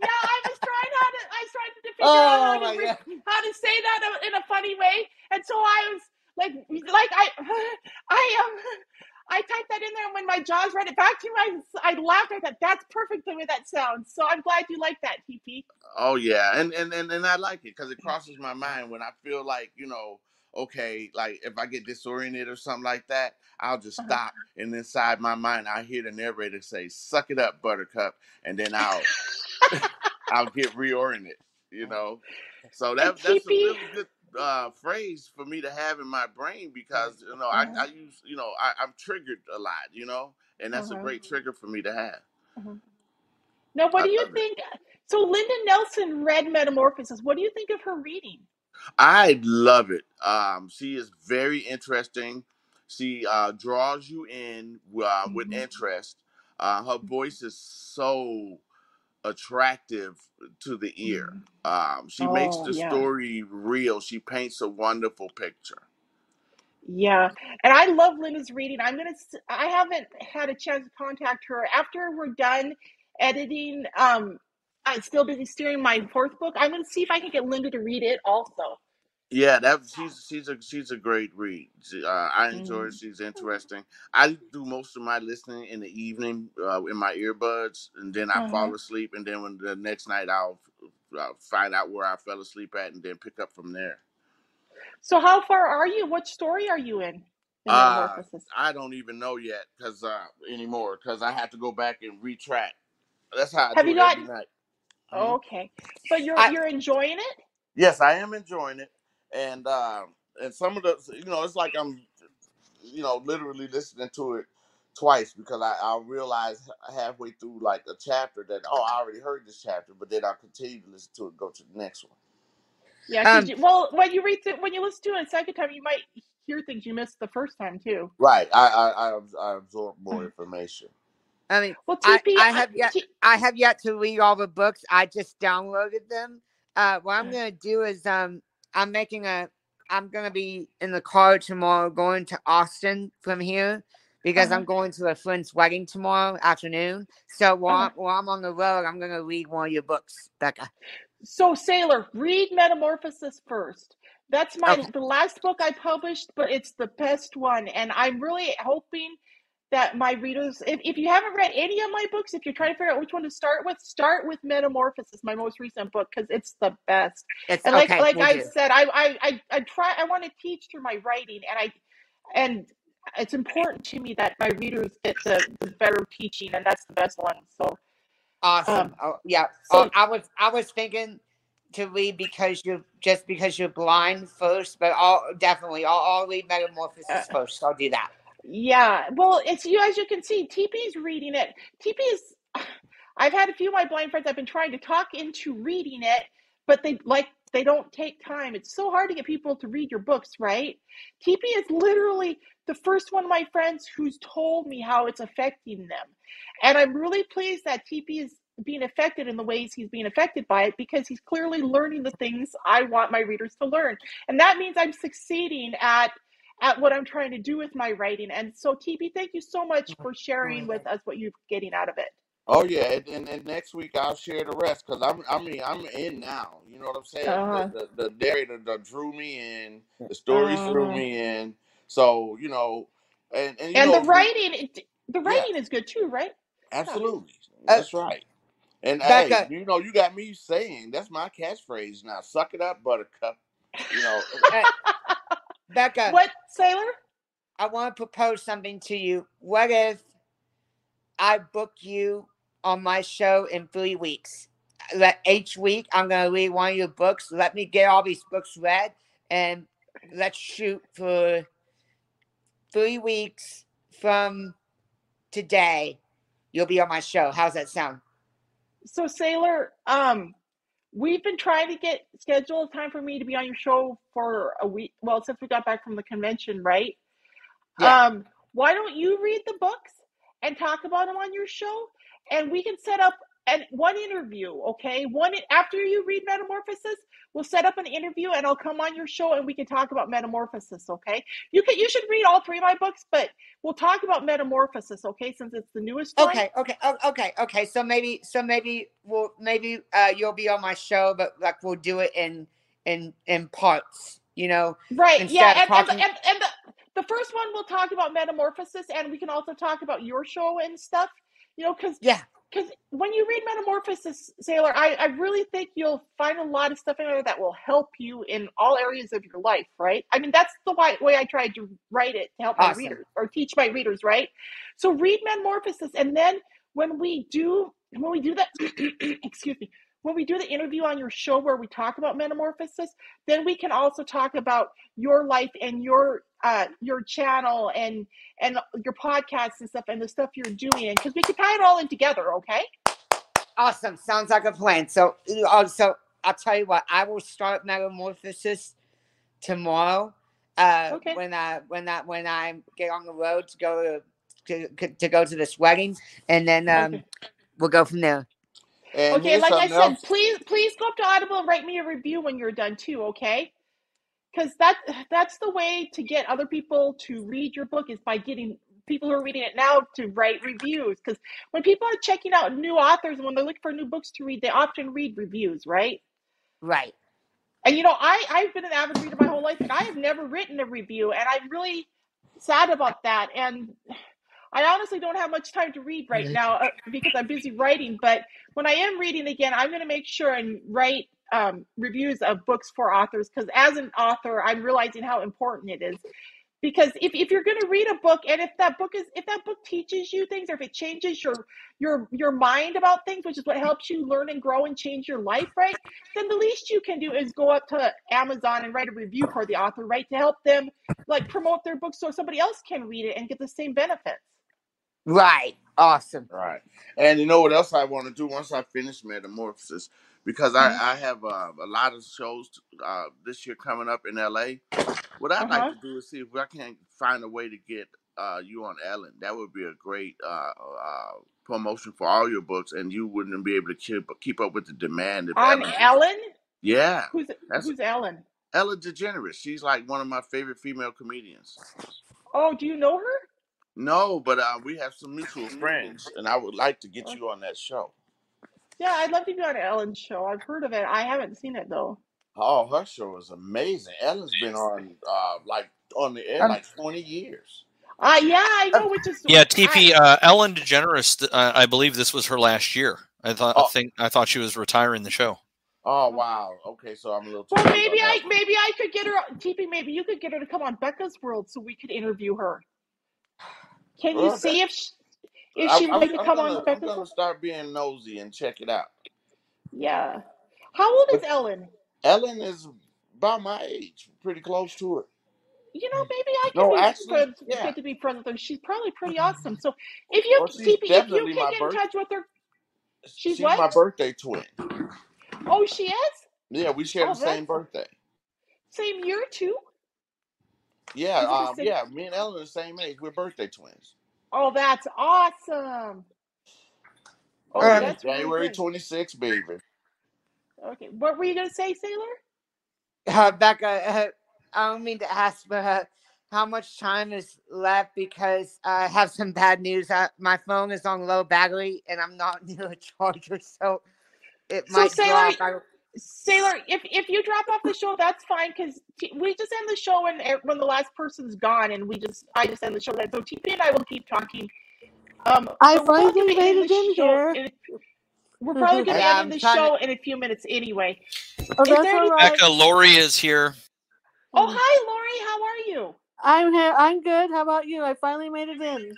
yeah, I was trying how to. I was trying to figure Oh, out how to re-. How to say that in a funny way, and so I was like, like I, I um. I typed that in there, and when my JAWS read it back to me, I, I laughed. I thought that's perfect the way that sounds. So I'm glad you like that, TP. Oh yeah, and and and, and I like it because it crosses my mind when I feel like you know, okay, like if I get disoriented or something like that, I'll just Uh-huh. stop, and inside my mind, I hear the narrator say, "Suck it up, Buttercup," and then I'll I'll get reoriented. You know, so that that's a really good uh, phrase for me to have in my brain because you know I, Uh-huh. I use you know I, I'm triggered a lot, you know, and that's a great trigger for me to have. Now, what I do you love it. think? So, Linda Nelson read Metamorphosis. What do you think of her reading? I love it. Um, she is very interesting. She uh, draws you in uh, with Mhm. interest. Uh, her voice is so attractive to the ear. Um, she makes Oh, the yeah. story real. She paints a wonderful picture. Yeah, and I love Linda's reading. I'm gonna. s- I haven't had a chance to contact her after we're done editing. Um, I'm still busy steering my fourth book. I'm gonna see if I can get Linda to read it also. Yeah, that she's she's a she's a great read. She- Uh, I enjoy her. Mm. She's interesting. I do most of my listening in the evening uh, in my earbuds, and then I fall asleep. And then when the next night I'll, uh find out where I fell asleep at, and then pick up from there. So how far are you? What story are you in? Uh, Metamorphosis. I don't even know yet because uh, anymore because I have to go back and retrack. That's how I Have do you it every gotten? night. Mhm. Okay, but you're I you're enjoying it. Yes, I am enjoying it, and uh, and some of the you know it's like I'm you know literally listening to it twice because I I realize halfway through like a chapter that oh I already heard this chapter, but then I continue to listen to it, go to the next one. Yeah, um you, well, when you read through, when you listen to it a second time, you might hear things you missed the first time too. Right, I I I, abs- I absorb more information. I mean Well, I TP, I I, have yet T, I have yet to read all the books. I just downloaded them. Uh, what I'm gonna do is um I'm making a I'm gonna be in the car tomorrow going to Austin from here because uh-huh, I'm going to a friend's wedding tomorrow afternoon. So while uh-huh. I'm, while I'm on the road, I'm gonna read one of your books, Becca. So, Saylor, read Metamorphosis first. That's my Okay. the last book I published, but it's the best one, and I'm really hoping that my readers, if, if you haven't read any of my books, if you're trying to figure out which one to start with, start with Metamorphosis, my most recent book, because it's the best. It's And like okay. like We'll I've do. said, I I I, I try I want to teach through my writing, and I and it's important to me that my readers get the, the better teaching, and that's the best one. So, Awesome. um, Oh yeah. Oh, so I was I was thinking to read because you're just because you're blind first, but I'll definitely I'll, I'll read uh, Metamorphosis first. I'll do that. Yeah, well, it's you as you can see, TP's reading it. TP is I've had a few of my blind friends I've been trying to talk into reading it, but they like they don't take time. It's so hard to get people to read your books, right? TP is literally the first one of my friends who's told me how it's affecting them. And I'm really pleased that TP is being affected in the ways he's being affected by it because he's clearly learning the things I want my readers to learn. And that means I'm succeeding at at what I'm trying to do with my writing. And so, TP, thank you so much for sharing with us what you're getting out of it. Oh yeah, and, and, and next week I'll share the rest because I'm I mean I'm in now. You know what I'm saying? Uh, The the, the narrator that drew me in, the stories drew uh, me in. So you know, and and you and the know, the, writing, it, the yeah, writing is good too, right? Yeah. absolutely, Uh, that's right. And hey, you know, you got me saying that's my catchphrase now. Suck it up, Buttercup. You know, Uh, Becca, what, Saylor? I want to propose something to you. What if I book you on my show in three weeks? Let each week I'm gonna read one of your books. Let me get all these books read, and let's shoot for three weeks from today. You'll be on my show. How's that sound? So, Saylor, um, we've been trying to get schedule a time for me to be on your show for a week. Well, since we got back from the convention, right? Yeah. Um, why don't you read the books and talk about them on your show, and we can set up an one interview, okay? One after you read Metamorphosis, we'll set up an interview, and I'll come on your show, and we can talk about Metamorphosis, okay? You can you should read all three of my books, but we'll talk about Metamorphosis, okay? Since it's the newest one. Okay, okay, okay, okay. So maybe, so maybe we'll maybe uh, you'll be on my show, but like we'll do it in in in parts. You know, Right. Yeah. And and talking. the, and, and the the first one we'll talk about metamorphosis, and we can also talk about your show and stuff. You know, because Yeah, because when you read Metamorphosis, Saylor, I, I really think you'll find a lot of stuff in there that will help you in all areas of your life, right? I mean, that's the way, way I tried to write it to help my readers or teach my readers, right? So read Metamorphosis, and then when we do when we do that, excuse me, when we do the interview on your show where we talk about Metamorphosis, then we can also talk about your life and your uh your channel and and your podcasts and stuff and the stuff you're doing because we can tie it all in together okay Awesome. Sounds like a plan. So, uh, so I'll tell you what. I will start Metamorphosis tomorrow. Uh, okay when I when I when I get on the road to go to to, to go to this wedding, and then um okay we'll go from there. And okay like i said else. please please go up to audible and write me a review when you're done too okay because that that's the way to get other people to read your book is by getting people who are reading it now to write reviews because when people are checking out new authors and when they're looking for new books to read they often read reviews right Right. And you know, I I've been an avid reader my whole life, and I have never written a review, and I'm really sad about that. And I honestly don't have much time to read right now uh, because I'm busy writing. But when I am reading again, I'm going to make sure and write um, reviews of books for authors because as an author, I'm realizing how important it is. Because if, if you're going to read a book and if that book is if that book teaches you things or if it changes your your your mind about things, which is what helps you learn and grow and change your life, right? Then the least you can do is go up to Amazon and write a review for the author, right, to help them like promote their book so somebody else can read it and get the same benefits. Right. Awesome. Right. And you know what else I want to do once I finish Metamorphosis? Because I, Mhm. I have uh, a lot of shows uh, this year coming up in LA. What I'd Uh-huh. like to do is see if I can find a way to get uh, you on Ellen. That would be a great uh, uh, promotion for all your books, and you wouldn't be able to keep, keep up with the demand. If On Ellen, Ellen, yeah, who's that's who's Ellen? Ellen DeGeneres. She's like one of my favorite female comedians. Oh, do you know her? No, but uh, we have some mutual friends, and I would like to get you on that show. Yeah, I'd love to be on Ellen's show. I've heard of it. I haven't seen it though. Oh, her show is amazing. Ellen's been on uh like on the air like twenty years. Uh, yeah, I know, which is Yeah, I TP. Uh, Ellen DeGeneres. Uh, I believe this was her last year. I thought. I Oh, think. I thought she was retiring the show. oh wow. Okay, so I'm a little too well, late maybe on I that one. maybe I could get her TP. Maybe you could get her to come on Becca's World so we could interview her. Can you see if she, if I, she'd I'm, like to I'm come on gonna I'm gonna start being nosy and check it out. Yeah. How old is But Ellen? Ellen is about my age, pretty close to it. You know, maybe I could No, be actually, friends, yeah. get to be friends with her. She's probably pretty mm-hmm. awesome. So if you Well, she's TP, if you definitely can my get in birth. touch with her, she's She's my birthday twin. Oh, she is. Yeah, we share Oh, the same that's birthday. same year too. Yeah, Is it the um, same? yeah. Me and Ellen are the same age. We're birthday twins. Oh, that's awesome. Oh, Yeah, Um, that's really January good. 26th, baby. Okay, what were you gonna say, Saylor? uh, Becca, uh, I don't mean to ask, but uh, how much time is left? Because I have some bad news. Uh, my phone is on low battery, and I'm not near a charger, so it So might Saylor, drop. I, Saylor, if if you drop off the show, that's fine because we just end the show when e- when the last person's gone, and we just I just end the show. Then so TP and I will keep talking. Um, I so we're probably finally gonna made it the in show. here. In, we're probably gonna end the trying to. show in a few minutes anyway. Oh, Is that's there any? right. Becca, Lori is here. Oh, hi, Lori. How are you? I'm here. I'm good. How about you? I finally made it in.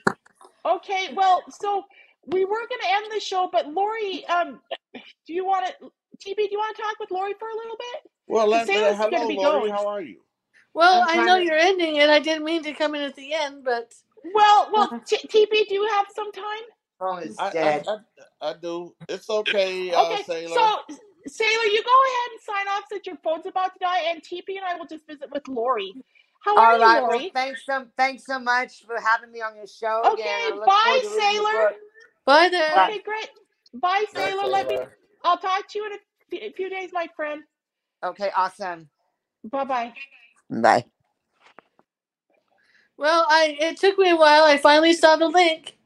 Okay. Well, so we were gonna end the show, but Lori, um, do you want to? TP, do you want to talk with Lori for a little bit? Well, Because let, let, Saylor's gonna hello, be Lori. going. How are you? Well, I'm I trying know to. you're ending it. I didn't mean to come in at the end, but Well, well, T- TP, do you have some time? Phone is I, I, dead. I, I do. It's okay, uh, Okay, Saylor. so Saylor, you go ahead and sign off since your phone's about to die, and TP and I will just visit with Lori. How are All you, right. Well, Lori? thanks so thanks so much for having me on your show Okay, look bye, forward to reading your Saylor. bye there. Okay, great. Bye, Bye, Saylor. Let me. Saylor. I'll talk to you in a f- a few days, my friend. Okay. Awesome. Bye bye. Bye. Well, I it took me a while. I finally saw the link.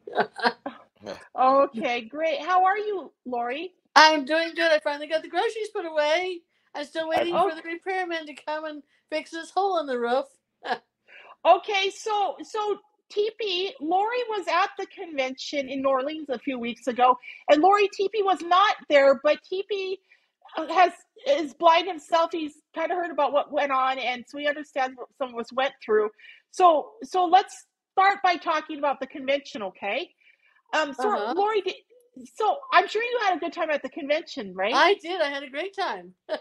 Okay, great. How are you, Lori? I'm doing good. I finally got the groceries put away. I'm still waiting Oh, for the repairman to come and fix this hole in the roof. okay. So, so TP, Lori was at the convention in New Orleans a few weeks ago, and Lori TP was not there, but TP has is blind himself. He's kind of heard about what went on, and so he understands what some of us went through. So, so let's start by talking about the convention, okay? Um, so Uh huh. Lori, did, so I'm sure you had a good time at the convention, right? I did. I had a great time.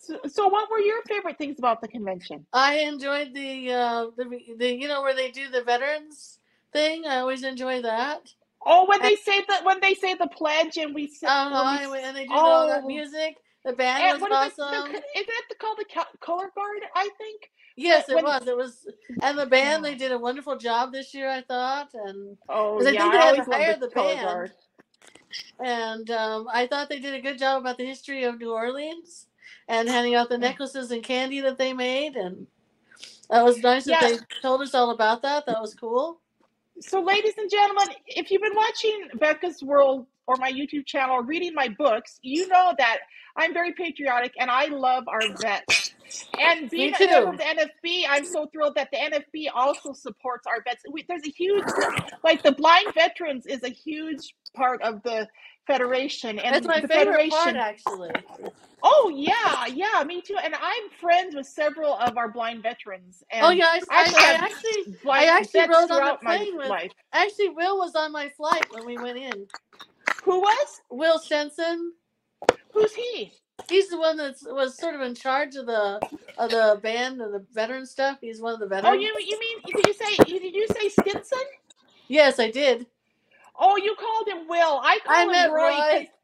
So, so what were your favorite things about the convention? I enjoyed the uh the the you know where they do the veterans thing. I always enjoy that. Oh, when And, they say that, when they say the pledge, and we sit, uh when we, And they do all that oh, music. The band and was what is? The, awesome. co- isn't it called the color guard? I think. Yes, When, it was. It was, and the band they did a wonderful job this year. I thought, and oh because I yeah, think I they had always to hire the the color band, guard. and um, I thought they did a good job about the history of New Orleans and handing out the necklaces and candy that they made, and that was nice that they told us all about that. That was cool. So, ladies and gentlemen, if you've been watching Becca's World or my YouTube channel or reading my books, you know that I'm very patriotic, and I love our vets. And being too. member of the NFB, I'm so thrilled that the NFB also supports our vets. We, there's a huge, like the blind veterans is a huge part of the federation, and That's my the favorite federation. part, actually. Oh yeah, yeah, me too. And I'm friends with several of our blind veterans. Oh, and Oh yeah, I, I I, just I have actually, I actually rode on the throughout my plane with- life. actually, Will was on my flight when we went in. Who was? Will Shenson. Who's he? He's the one that was sort of in charge of the of the band and the veteran stuff. He's one of the veterans. Oh, you you mean did you say did you say Stinson? Yes, I did. Oh, you called him Will. I call I him Roy.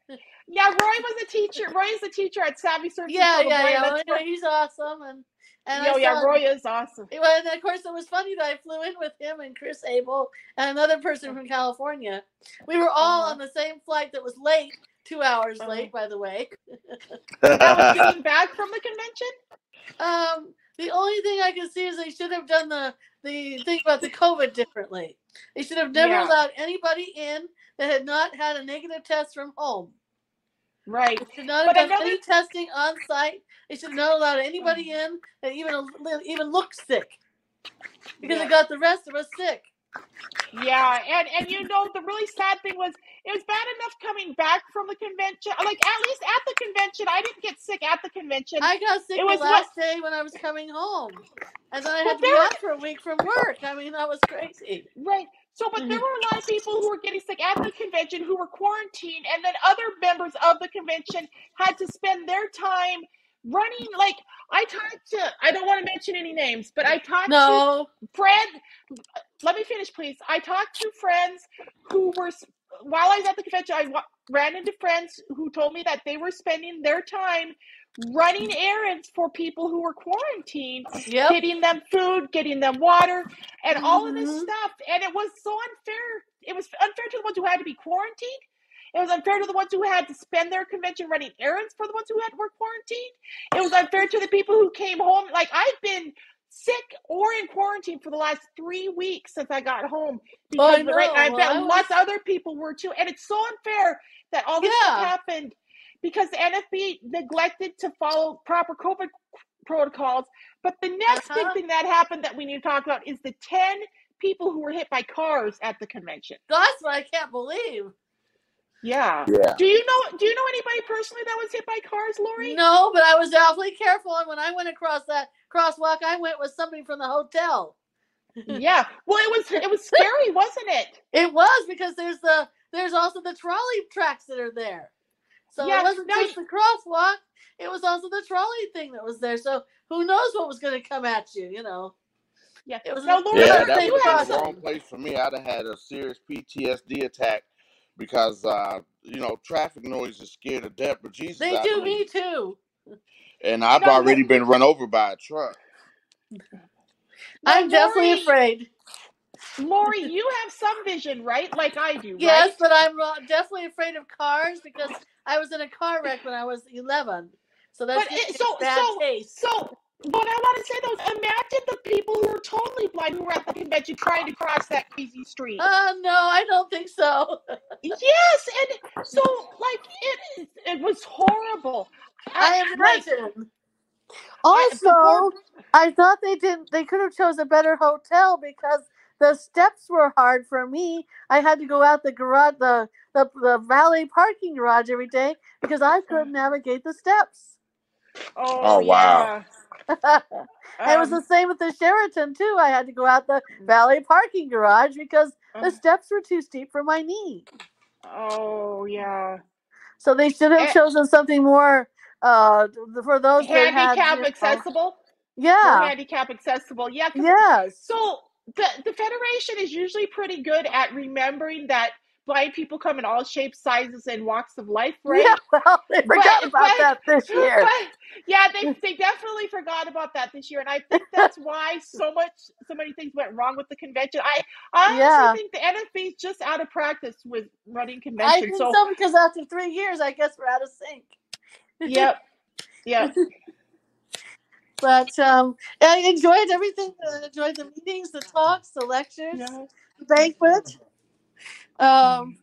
Roy. Yeah, Roy was a teacher. Roy is the teacher at Savvy Search. Yeah, yeah, yeah. Well, anyway, he's awesome, and and Yo, yeah, Roy is awesome. Well, and of course, it was funny that I flew in with him and Chris Abel and another person from California. We were all Uh-huh. on the same flight that was late, two hours Uh-huh. late, by the way. That was getting back from the convention. Um, the only thing I can see is they should have done the the thing about the COVID differently. They should have never Yeah. allowed anybody in that had not had a negative test from home. Right. They should not have But done another- any testing on site. They should not allowed anybody in that even even looked sick because Yeah. it got the rest of us sick. Yeah, and and you know the really sad thing was it was bad enough coming back from the convention. Like at least at the convention, I didn't get sick at the convention. I got sick It the was what- last day when I was coming home, and then I had to be out for a week from work. I mean, that was crazy. Right. So, but there mm-hmm. were a lot of people who were getting sick at the convention who were quarantined, and then other members of the convention had to spend their time running. Like, I talked to, I don't want to mention any names, but I talked No, to friends. Let me finish, please. I talked to friends who were, while I was at the convention, I wa- ran into friends who told me that they were spending their time running errands for people who were quarantined yep. getting them food, getting them water, and all of this Mhm. stuff. And it was so unfair. It was unfair to the ones who had to be quarantined. It was unfair to the ones who had to spend their convention running errands for the ones who had were quarantined. It was unfair to the people who came home. Like I've been sick or in quarantine for the last three weeks since I got home because I the right. I bet I was- lots of other people were too. And it's so unfair that all this stuff happened because the NFB neglected to follow proper COVID protocols. But the next Uh-huh. big thing that happened that we need to talk about is the 10 people who were hit by cars at the convention. That's what I can't believe. Yeah. Yeah. Do you know do you know anybody personally that was hit by cars, Lori? No, but I was awfully careful, and when I went across that crosswalk, I went with somebody from the hotel. yeah. Well, it was it was scary, wasn't it? It was because there's the there's also the trolley tracks that are there. So Yeah, it wasn't no, just the crosswalk; it was also the trolley thing that was there. So who knows what was going to come at you? You know. Yeah. It was Now, a- Lori, Yeah, that thing would have about been the wrong place for me. I'd have had a serious PTSD attack because uh, you know traffic noise is scared to death. But Jesus, They I do believe- me too. and I've No, already been run over by a truck. now, I'm definitely Lori- afraid. Lori, you have some vision, right? Like I do, Yes, right? but I'm uh, definitely afraid of cars because I was in a car wreck when I was 11. So that's But just it- a so- bad so- taste. So, what I want to say though, imagine the people who were totally blind who were at the convention trying to cross that crazy street. Uh, no, I don't think so. yes, and so like it, it was horrible. I like, imagine. I- before- Also, I thought they didn't. They could have chose a better hotel because the steps were hard for me. I had to go out the garage, the the, the valet parking garage every day because I couldn't navigate the steps. oh, Oh, wow. yeah. It was Um, the same with the Sheraton too. I had to go out the valet parking garage because uh, the steps were too steep for my knee. oh yeah. So they should have Eh. chosen something more uh for those that had Handicap you know- accessible. More Yeah. handicap accessible. Yeah. Yes. So the the federation is usually pretty good at remembering that blind people come in all shapes, sizes, and walks of life, right? Yeah. Well, they forgot But- about but- that this year. But, yeah, they they definitely forgot about that this year, and I think that's why so much so many things went wrong with the convention. I I honestly Yeah. think the NFB is just out of practice with running conventions. I think So, so because after three years, I guess we're out of sync. yep, yep. But um, I enjoyed everything. I enjoyed the meetings, the talks, the lectures, Yeah. the banquet. Um,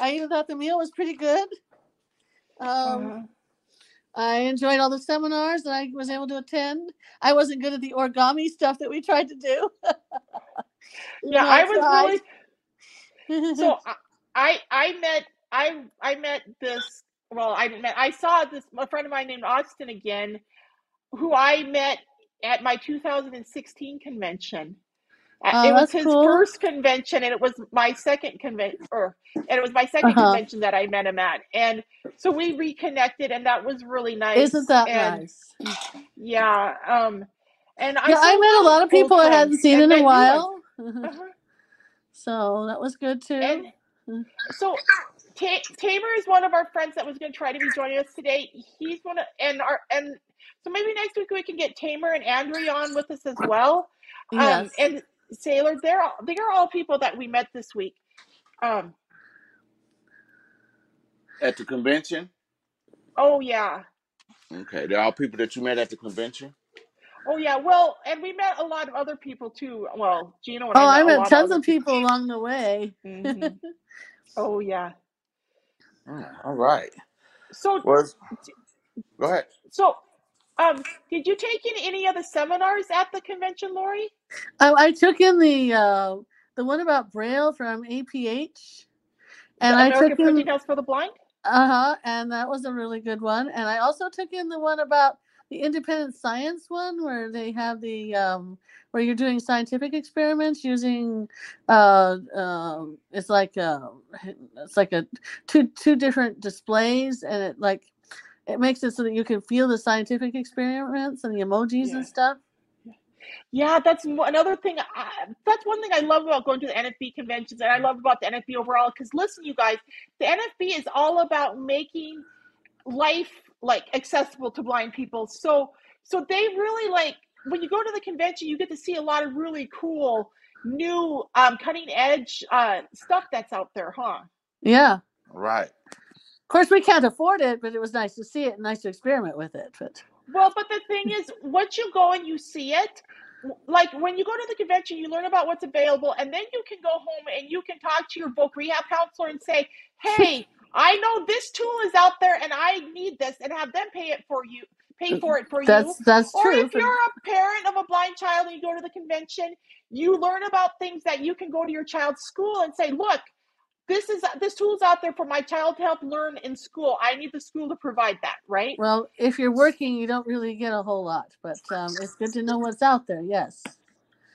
I even thought the meal was pretty good. Um, Uh, I enjoyed all the seminars that I was able to attend. I wasn't good at the origami stuff that we tried to do. Yeah, know, I was really so I I I met I I met this well I met I saw this a friend of mine named Austin again who I met at my 2016 convention. Oh, it was his cool. first convention and it was my second convention or and it was my 2nd Uh-huh. convention that I met him at. And so we reconnected and that was really nice. Isn't that and nice? yeah, um and I yeah, I saw met a lot of people I hadn't seen in a while. Uh-huh. so that was good too. And so Ta- Tamer is one of our friends that was going to try to be joining us today. He's one of, and our and so maybe next week we can get Tamer and Andrea on with us as well. Um, yes. and Saylor, they're all, they are all people that we met this week. Um, At the convention? oh yeah, Okay. They're all people that you met at the convention? oh yeah. Well, and we met a lot of other people too. Well, Gino and oh, I I met, a met lot tons of of people along the way. Mhm. Oh yeah. Oh, all right. So Well, go ahead. so um, did you take in any of the seminars at the convention, Lori? I, I took in the uh, the one about Braille from APH, and I took in House for the Blind. uh huh, and that was a really good one. And I also took in the one about the independent science one, where they have the um, where you're doing scientific experiments using uh, um, it's like uh, it's like a two two different displays, and it like it makes it so that you can feel the scientific experiments and the emojis Yeah. and stuff. Yeah, that's another thing. I, that's one thing I love about going to the NFB conventions, and I love about the NFB overall. Because listen, you guys, the NFB is all about making life like accessible to blind people. So, so they really like when you go to the convention, you get to see a lot of really cool, new, um, cutting edge uh, stuff that's out there, huh? Yeah. Right. Of course, we can't afford it, but it was nice to see it and nice to experiment with it. But Well, but the thing is, once you go and you see it, like when you go to the convention, you learn about what's available, and then you can go home and you can talk to your voc rehab counselor and say, "Hey, I know this tool is out there, and I need this," and have them pay it for you, pay uh, for it for you. that's that's Or true. if you're a parent of a blind child and you go to the convention, you learn about things that you can go to your child's school and say, "Look, this is this tool's out there for my child to help learn in school. I need the school to provide that." Right? well, if you're working, you don't really get a whole lot, but um, it's good to know what's out there. Yes.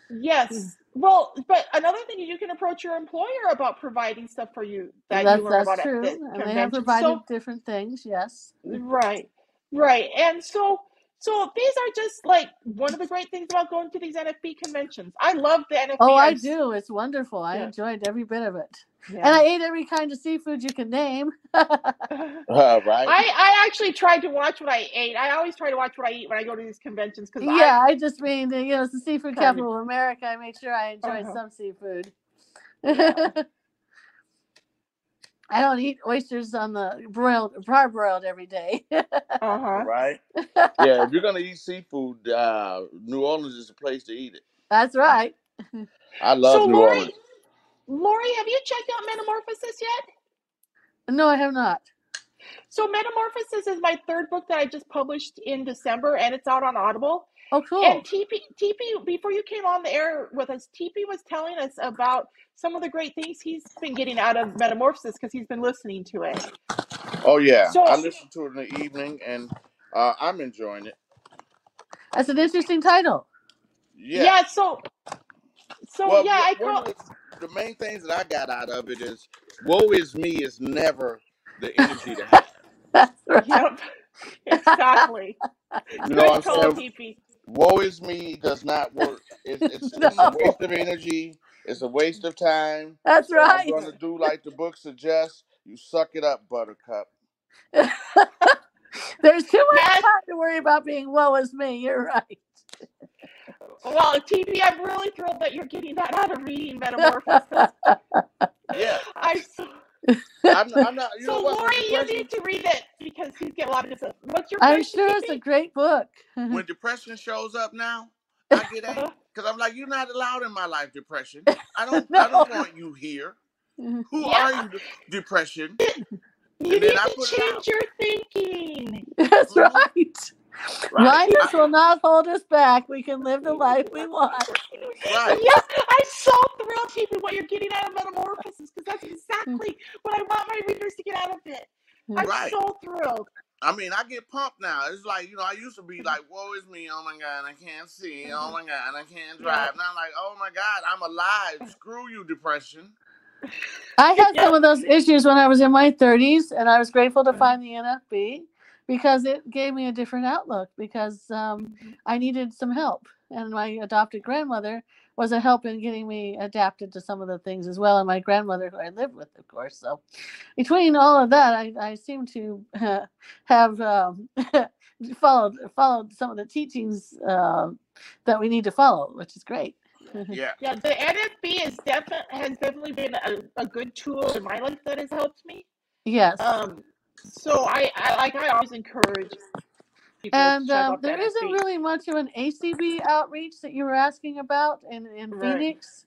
Yes. Well, but another thing you can approach your employer about providing stuff for you that that's you learn that's about true, at the and they have provided So different things. Yes. right, right, and so so these are just like one of the great things about going to these NFB conventions. I love the NFB. Oh, I do. It's wonderful. I Yeah. enjoyed every bit of it, and I ate every kind of seafood you can name. Uh, right. I I actually tried to watch what I ate. I always try to watch what I eat when I go to these conventions because yeah, I just mean that, you know it's the seafood capital of America. I made sure I enjoyed Uh-huh. some seafood. Yeah. I don't eat oysters on the broiled, parboiled every day. Uh huh. Right. Yeah. If you're gonna eat seafood, uh, New Orleans is the place to eat it. That's right. I love So New Lori, Orleans. Lori, have you checked out Metamorphosis yet? No, I have not. So Metamorphosis is my third book that I just published in December, and it's out on Audible. Oh, cool. And TP, TP, before you came on the air with us, TP was telling us about some of the great things he's been getting out of Metamorphosis because he's been listening to it. Oh yeah. So- I listen to it in the evening, and uh, I'm enjoying it. That's an interesting title. Yeah. Yeah. so, so Well, yeah, I one call. of the, the main things that I got out of it is, "Woe is me" is never the energy to have. That's right. Yep, exactly. You know what I'm saying? Woe is me does not work. It's, it's, it's a waste of energy. It's a waste of time. That's So right. I'm going to do like the book suggests. You suck it up, Buttercup. There's too much Yes. time to worry about being woe is me. You're right. Well, TP, I'm really thrilled that you're getting that out of reading Metamorphosis. Yeah, I so, I'm, I'm not. You so? Lori, you need to read it because he's getting a lot of this. What's your I'm sure it's a great book. when depression shows up now, I get angry because I'm like, you're not allowed in my life, depression. I don't. I don't want you here. Who Yeah. are you, depression? You And need to put it out. change your thinking. That's Mhm. right. Right. Blindness will not hold us back. We can live the life we want. Right. Yes, I'm so thrilled, Chiefy, what you're getting out of Metamorphosis because that's exactly what I want my readers to get out of it. I'm hmm. Right. so thrilled. I mean, I get pumped now. It's like, you know, I used to be like, woe is me. Oh my God, I can't see. Oh my God, I can't drive. Now I'm like, oh my God, I'm alive. Screw you, depression. I had Yeah. some of those issues when I was in my 30s, and I was grateful to find the NFB because it gave me a different outlook because um, I needed some help. And my adopted grandmother was a help in getting me adapted to some of the things as well. And my grandmother, who I lived with, of course. So between all of that, I, I seem to have um, followed followed some of the teachings uh, that we need to follow, which is great. Yeah. Yeah, the NFB is definitely has definitely been a, a good tool in my life that has helped me. Yes. Um, so I, I like I always encourage people And um, there isn't NFB. really much of an ACB outreach that you were asking about in, in Right. Phoenix.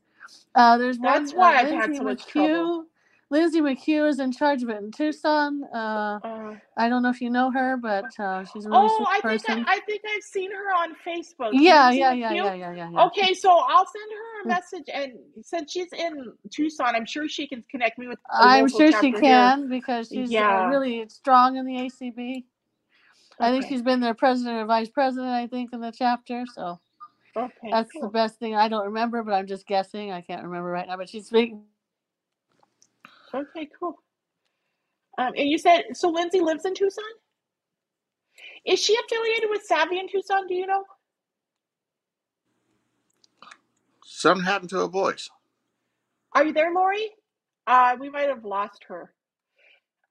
Uh, there's one. That's why uh, I've had so much McHugh. trouble. Lindsay McHugh is in charge of it in Tucson. Uh, Uh, I don't know if you know her, but uh, she's a really oh, I think person. I, I think I've seen her on Facebook. yeah, yeah, yeah, yeah, yeah, yeah, yeah. Okay, so I'll send her a Mm. message, and since she's in Tucson, I'm sure she can connect me with. I'm sure she chapter here. can because she's uh, Yeah. really strong in the ACB. I think she's been their president or vice president, I think, in the chapter. So Okay, that's the best thing. I don't remember, but I'm just guessing. I can't remember right now. But she's big. Okay, cool. Um, and you said so. Lindsay lives in Tucson. Is she affiliated with SAAVI in Tucson? Do you know? Something happened to her voice. Are you there, Lori? Uh, we might have lost her.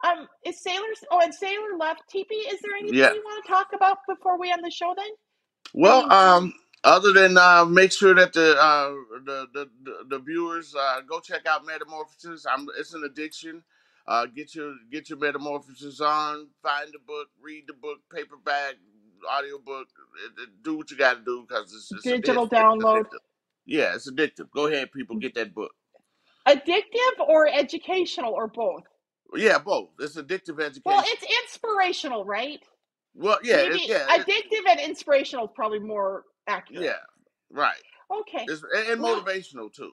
Um, is Saylor? Oh, and Saylor left. TP, is there anything Yeah. you want to talk about before we end the show? Then. Well, um, other than uh, make sure that the uh, the, the the the viewers uh, go check out Metamorphosis. I'm it's an addiction. Uh, get your get your Metamorphosis on. Find the book, read the book, paperback, audiobook. It, it, do what you got to do because it's, it's Digital it's- download. addictive. Yeah, it's addictive. Go ahead, people, get that book. Addictive or educational or both? Yeah, both. It's addictive education. Well, it's inspirational, right? Well, yeah, Maybe it's, yeah, it- addictive and inspirational is probably more accurate. yeah, right. Okay. It's and, Well- motivational too.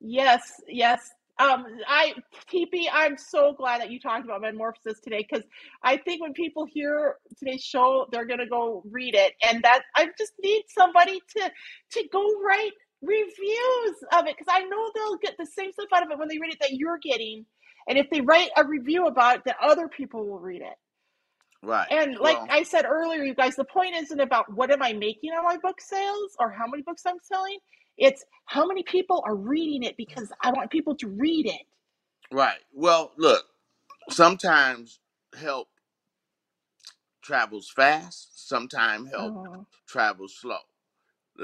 Yes, yes. Um, I TP, I'm so glad that you talked about metamorphosis today because I think when people hear today's show, they're gonna go read it, and that I just need somebody to to go write reviews of it because I know they'll get the same stuff out of it when they read it that you're getting, and if they write a review about it, then other people will read it. Right. And like Well, I said earlier, you guys, the point isn't about what am I making on my book sales or how many books I'm selling. It's how many people are reading it because I want people to read it. right. Well, look. Sometimes help travels fast. Sometimes help Oh, travels slow.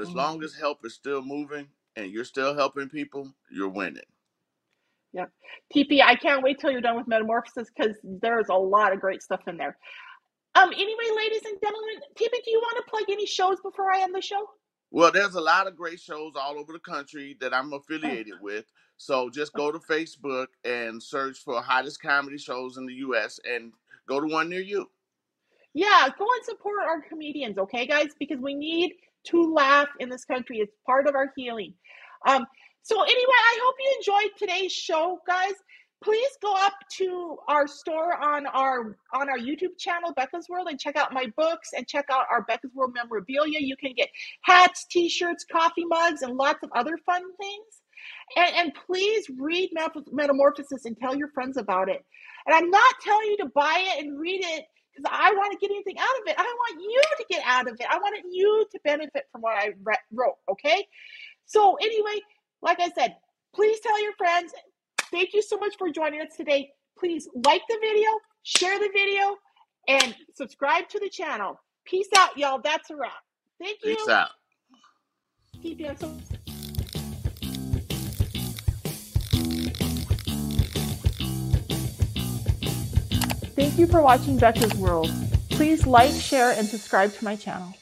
As long Mhm. as help is still moving and you're still helping people, you're winning. yep. TP, I can't wait till you're done with Metamorphosis because there's a lot of great stuff in there. Um. Anyway, ladies and gentlemen, TP, do you want to plug any shows before I end the show? Well, there's a lot of great shows all over the country that I'm affiliated with. So just go to Facebook and search for hottest comedy shows in the US and go to one near you. Yeah, go and support our comedians, okay, guys? Because we need to laugh in this country. It's part of our healing. Um, so anyway, I hope you enjoyed today's show, guys. Please go up to our store on our on our YouTube channel, Becca's World, and check out my books and check out our Becca's World memorabilia. You can get hats, t-shirts, coffee mugs, and lots of other fun things. And, and please read Metamorphosis and tell your friends about it. And I'm not telling you to buy it and read it because I want to get anything out of it. I want you to get out of it. I wanted you to benefit from what I re- wrote. Okay. So anyway, like I said, please tell your friends. Thank you so much for joining us today. Please like the video, share the video, and subscribe to the channel. Peace out, y'all. That's a wrap. Thank you. Peace out. Keep you so- Thank you for watching Becca's World. Please like, share, and subscribe to my channel.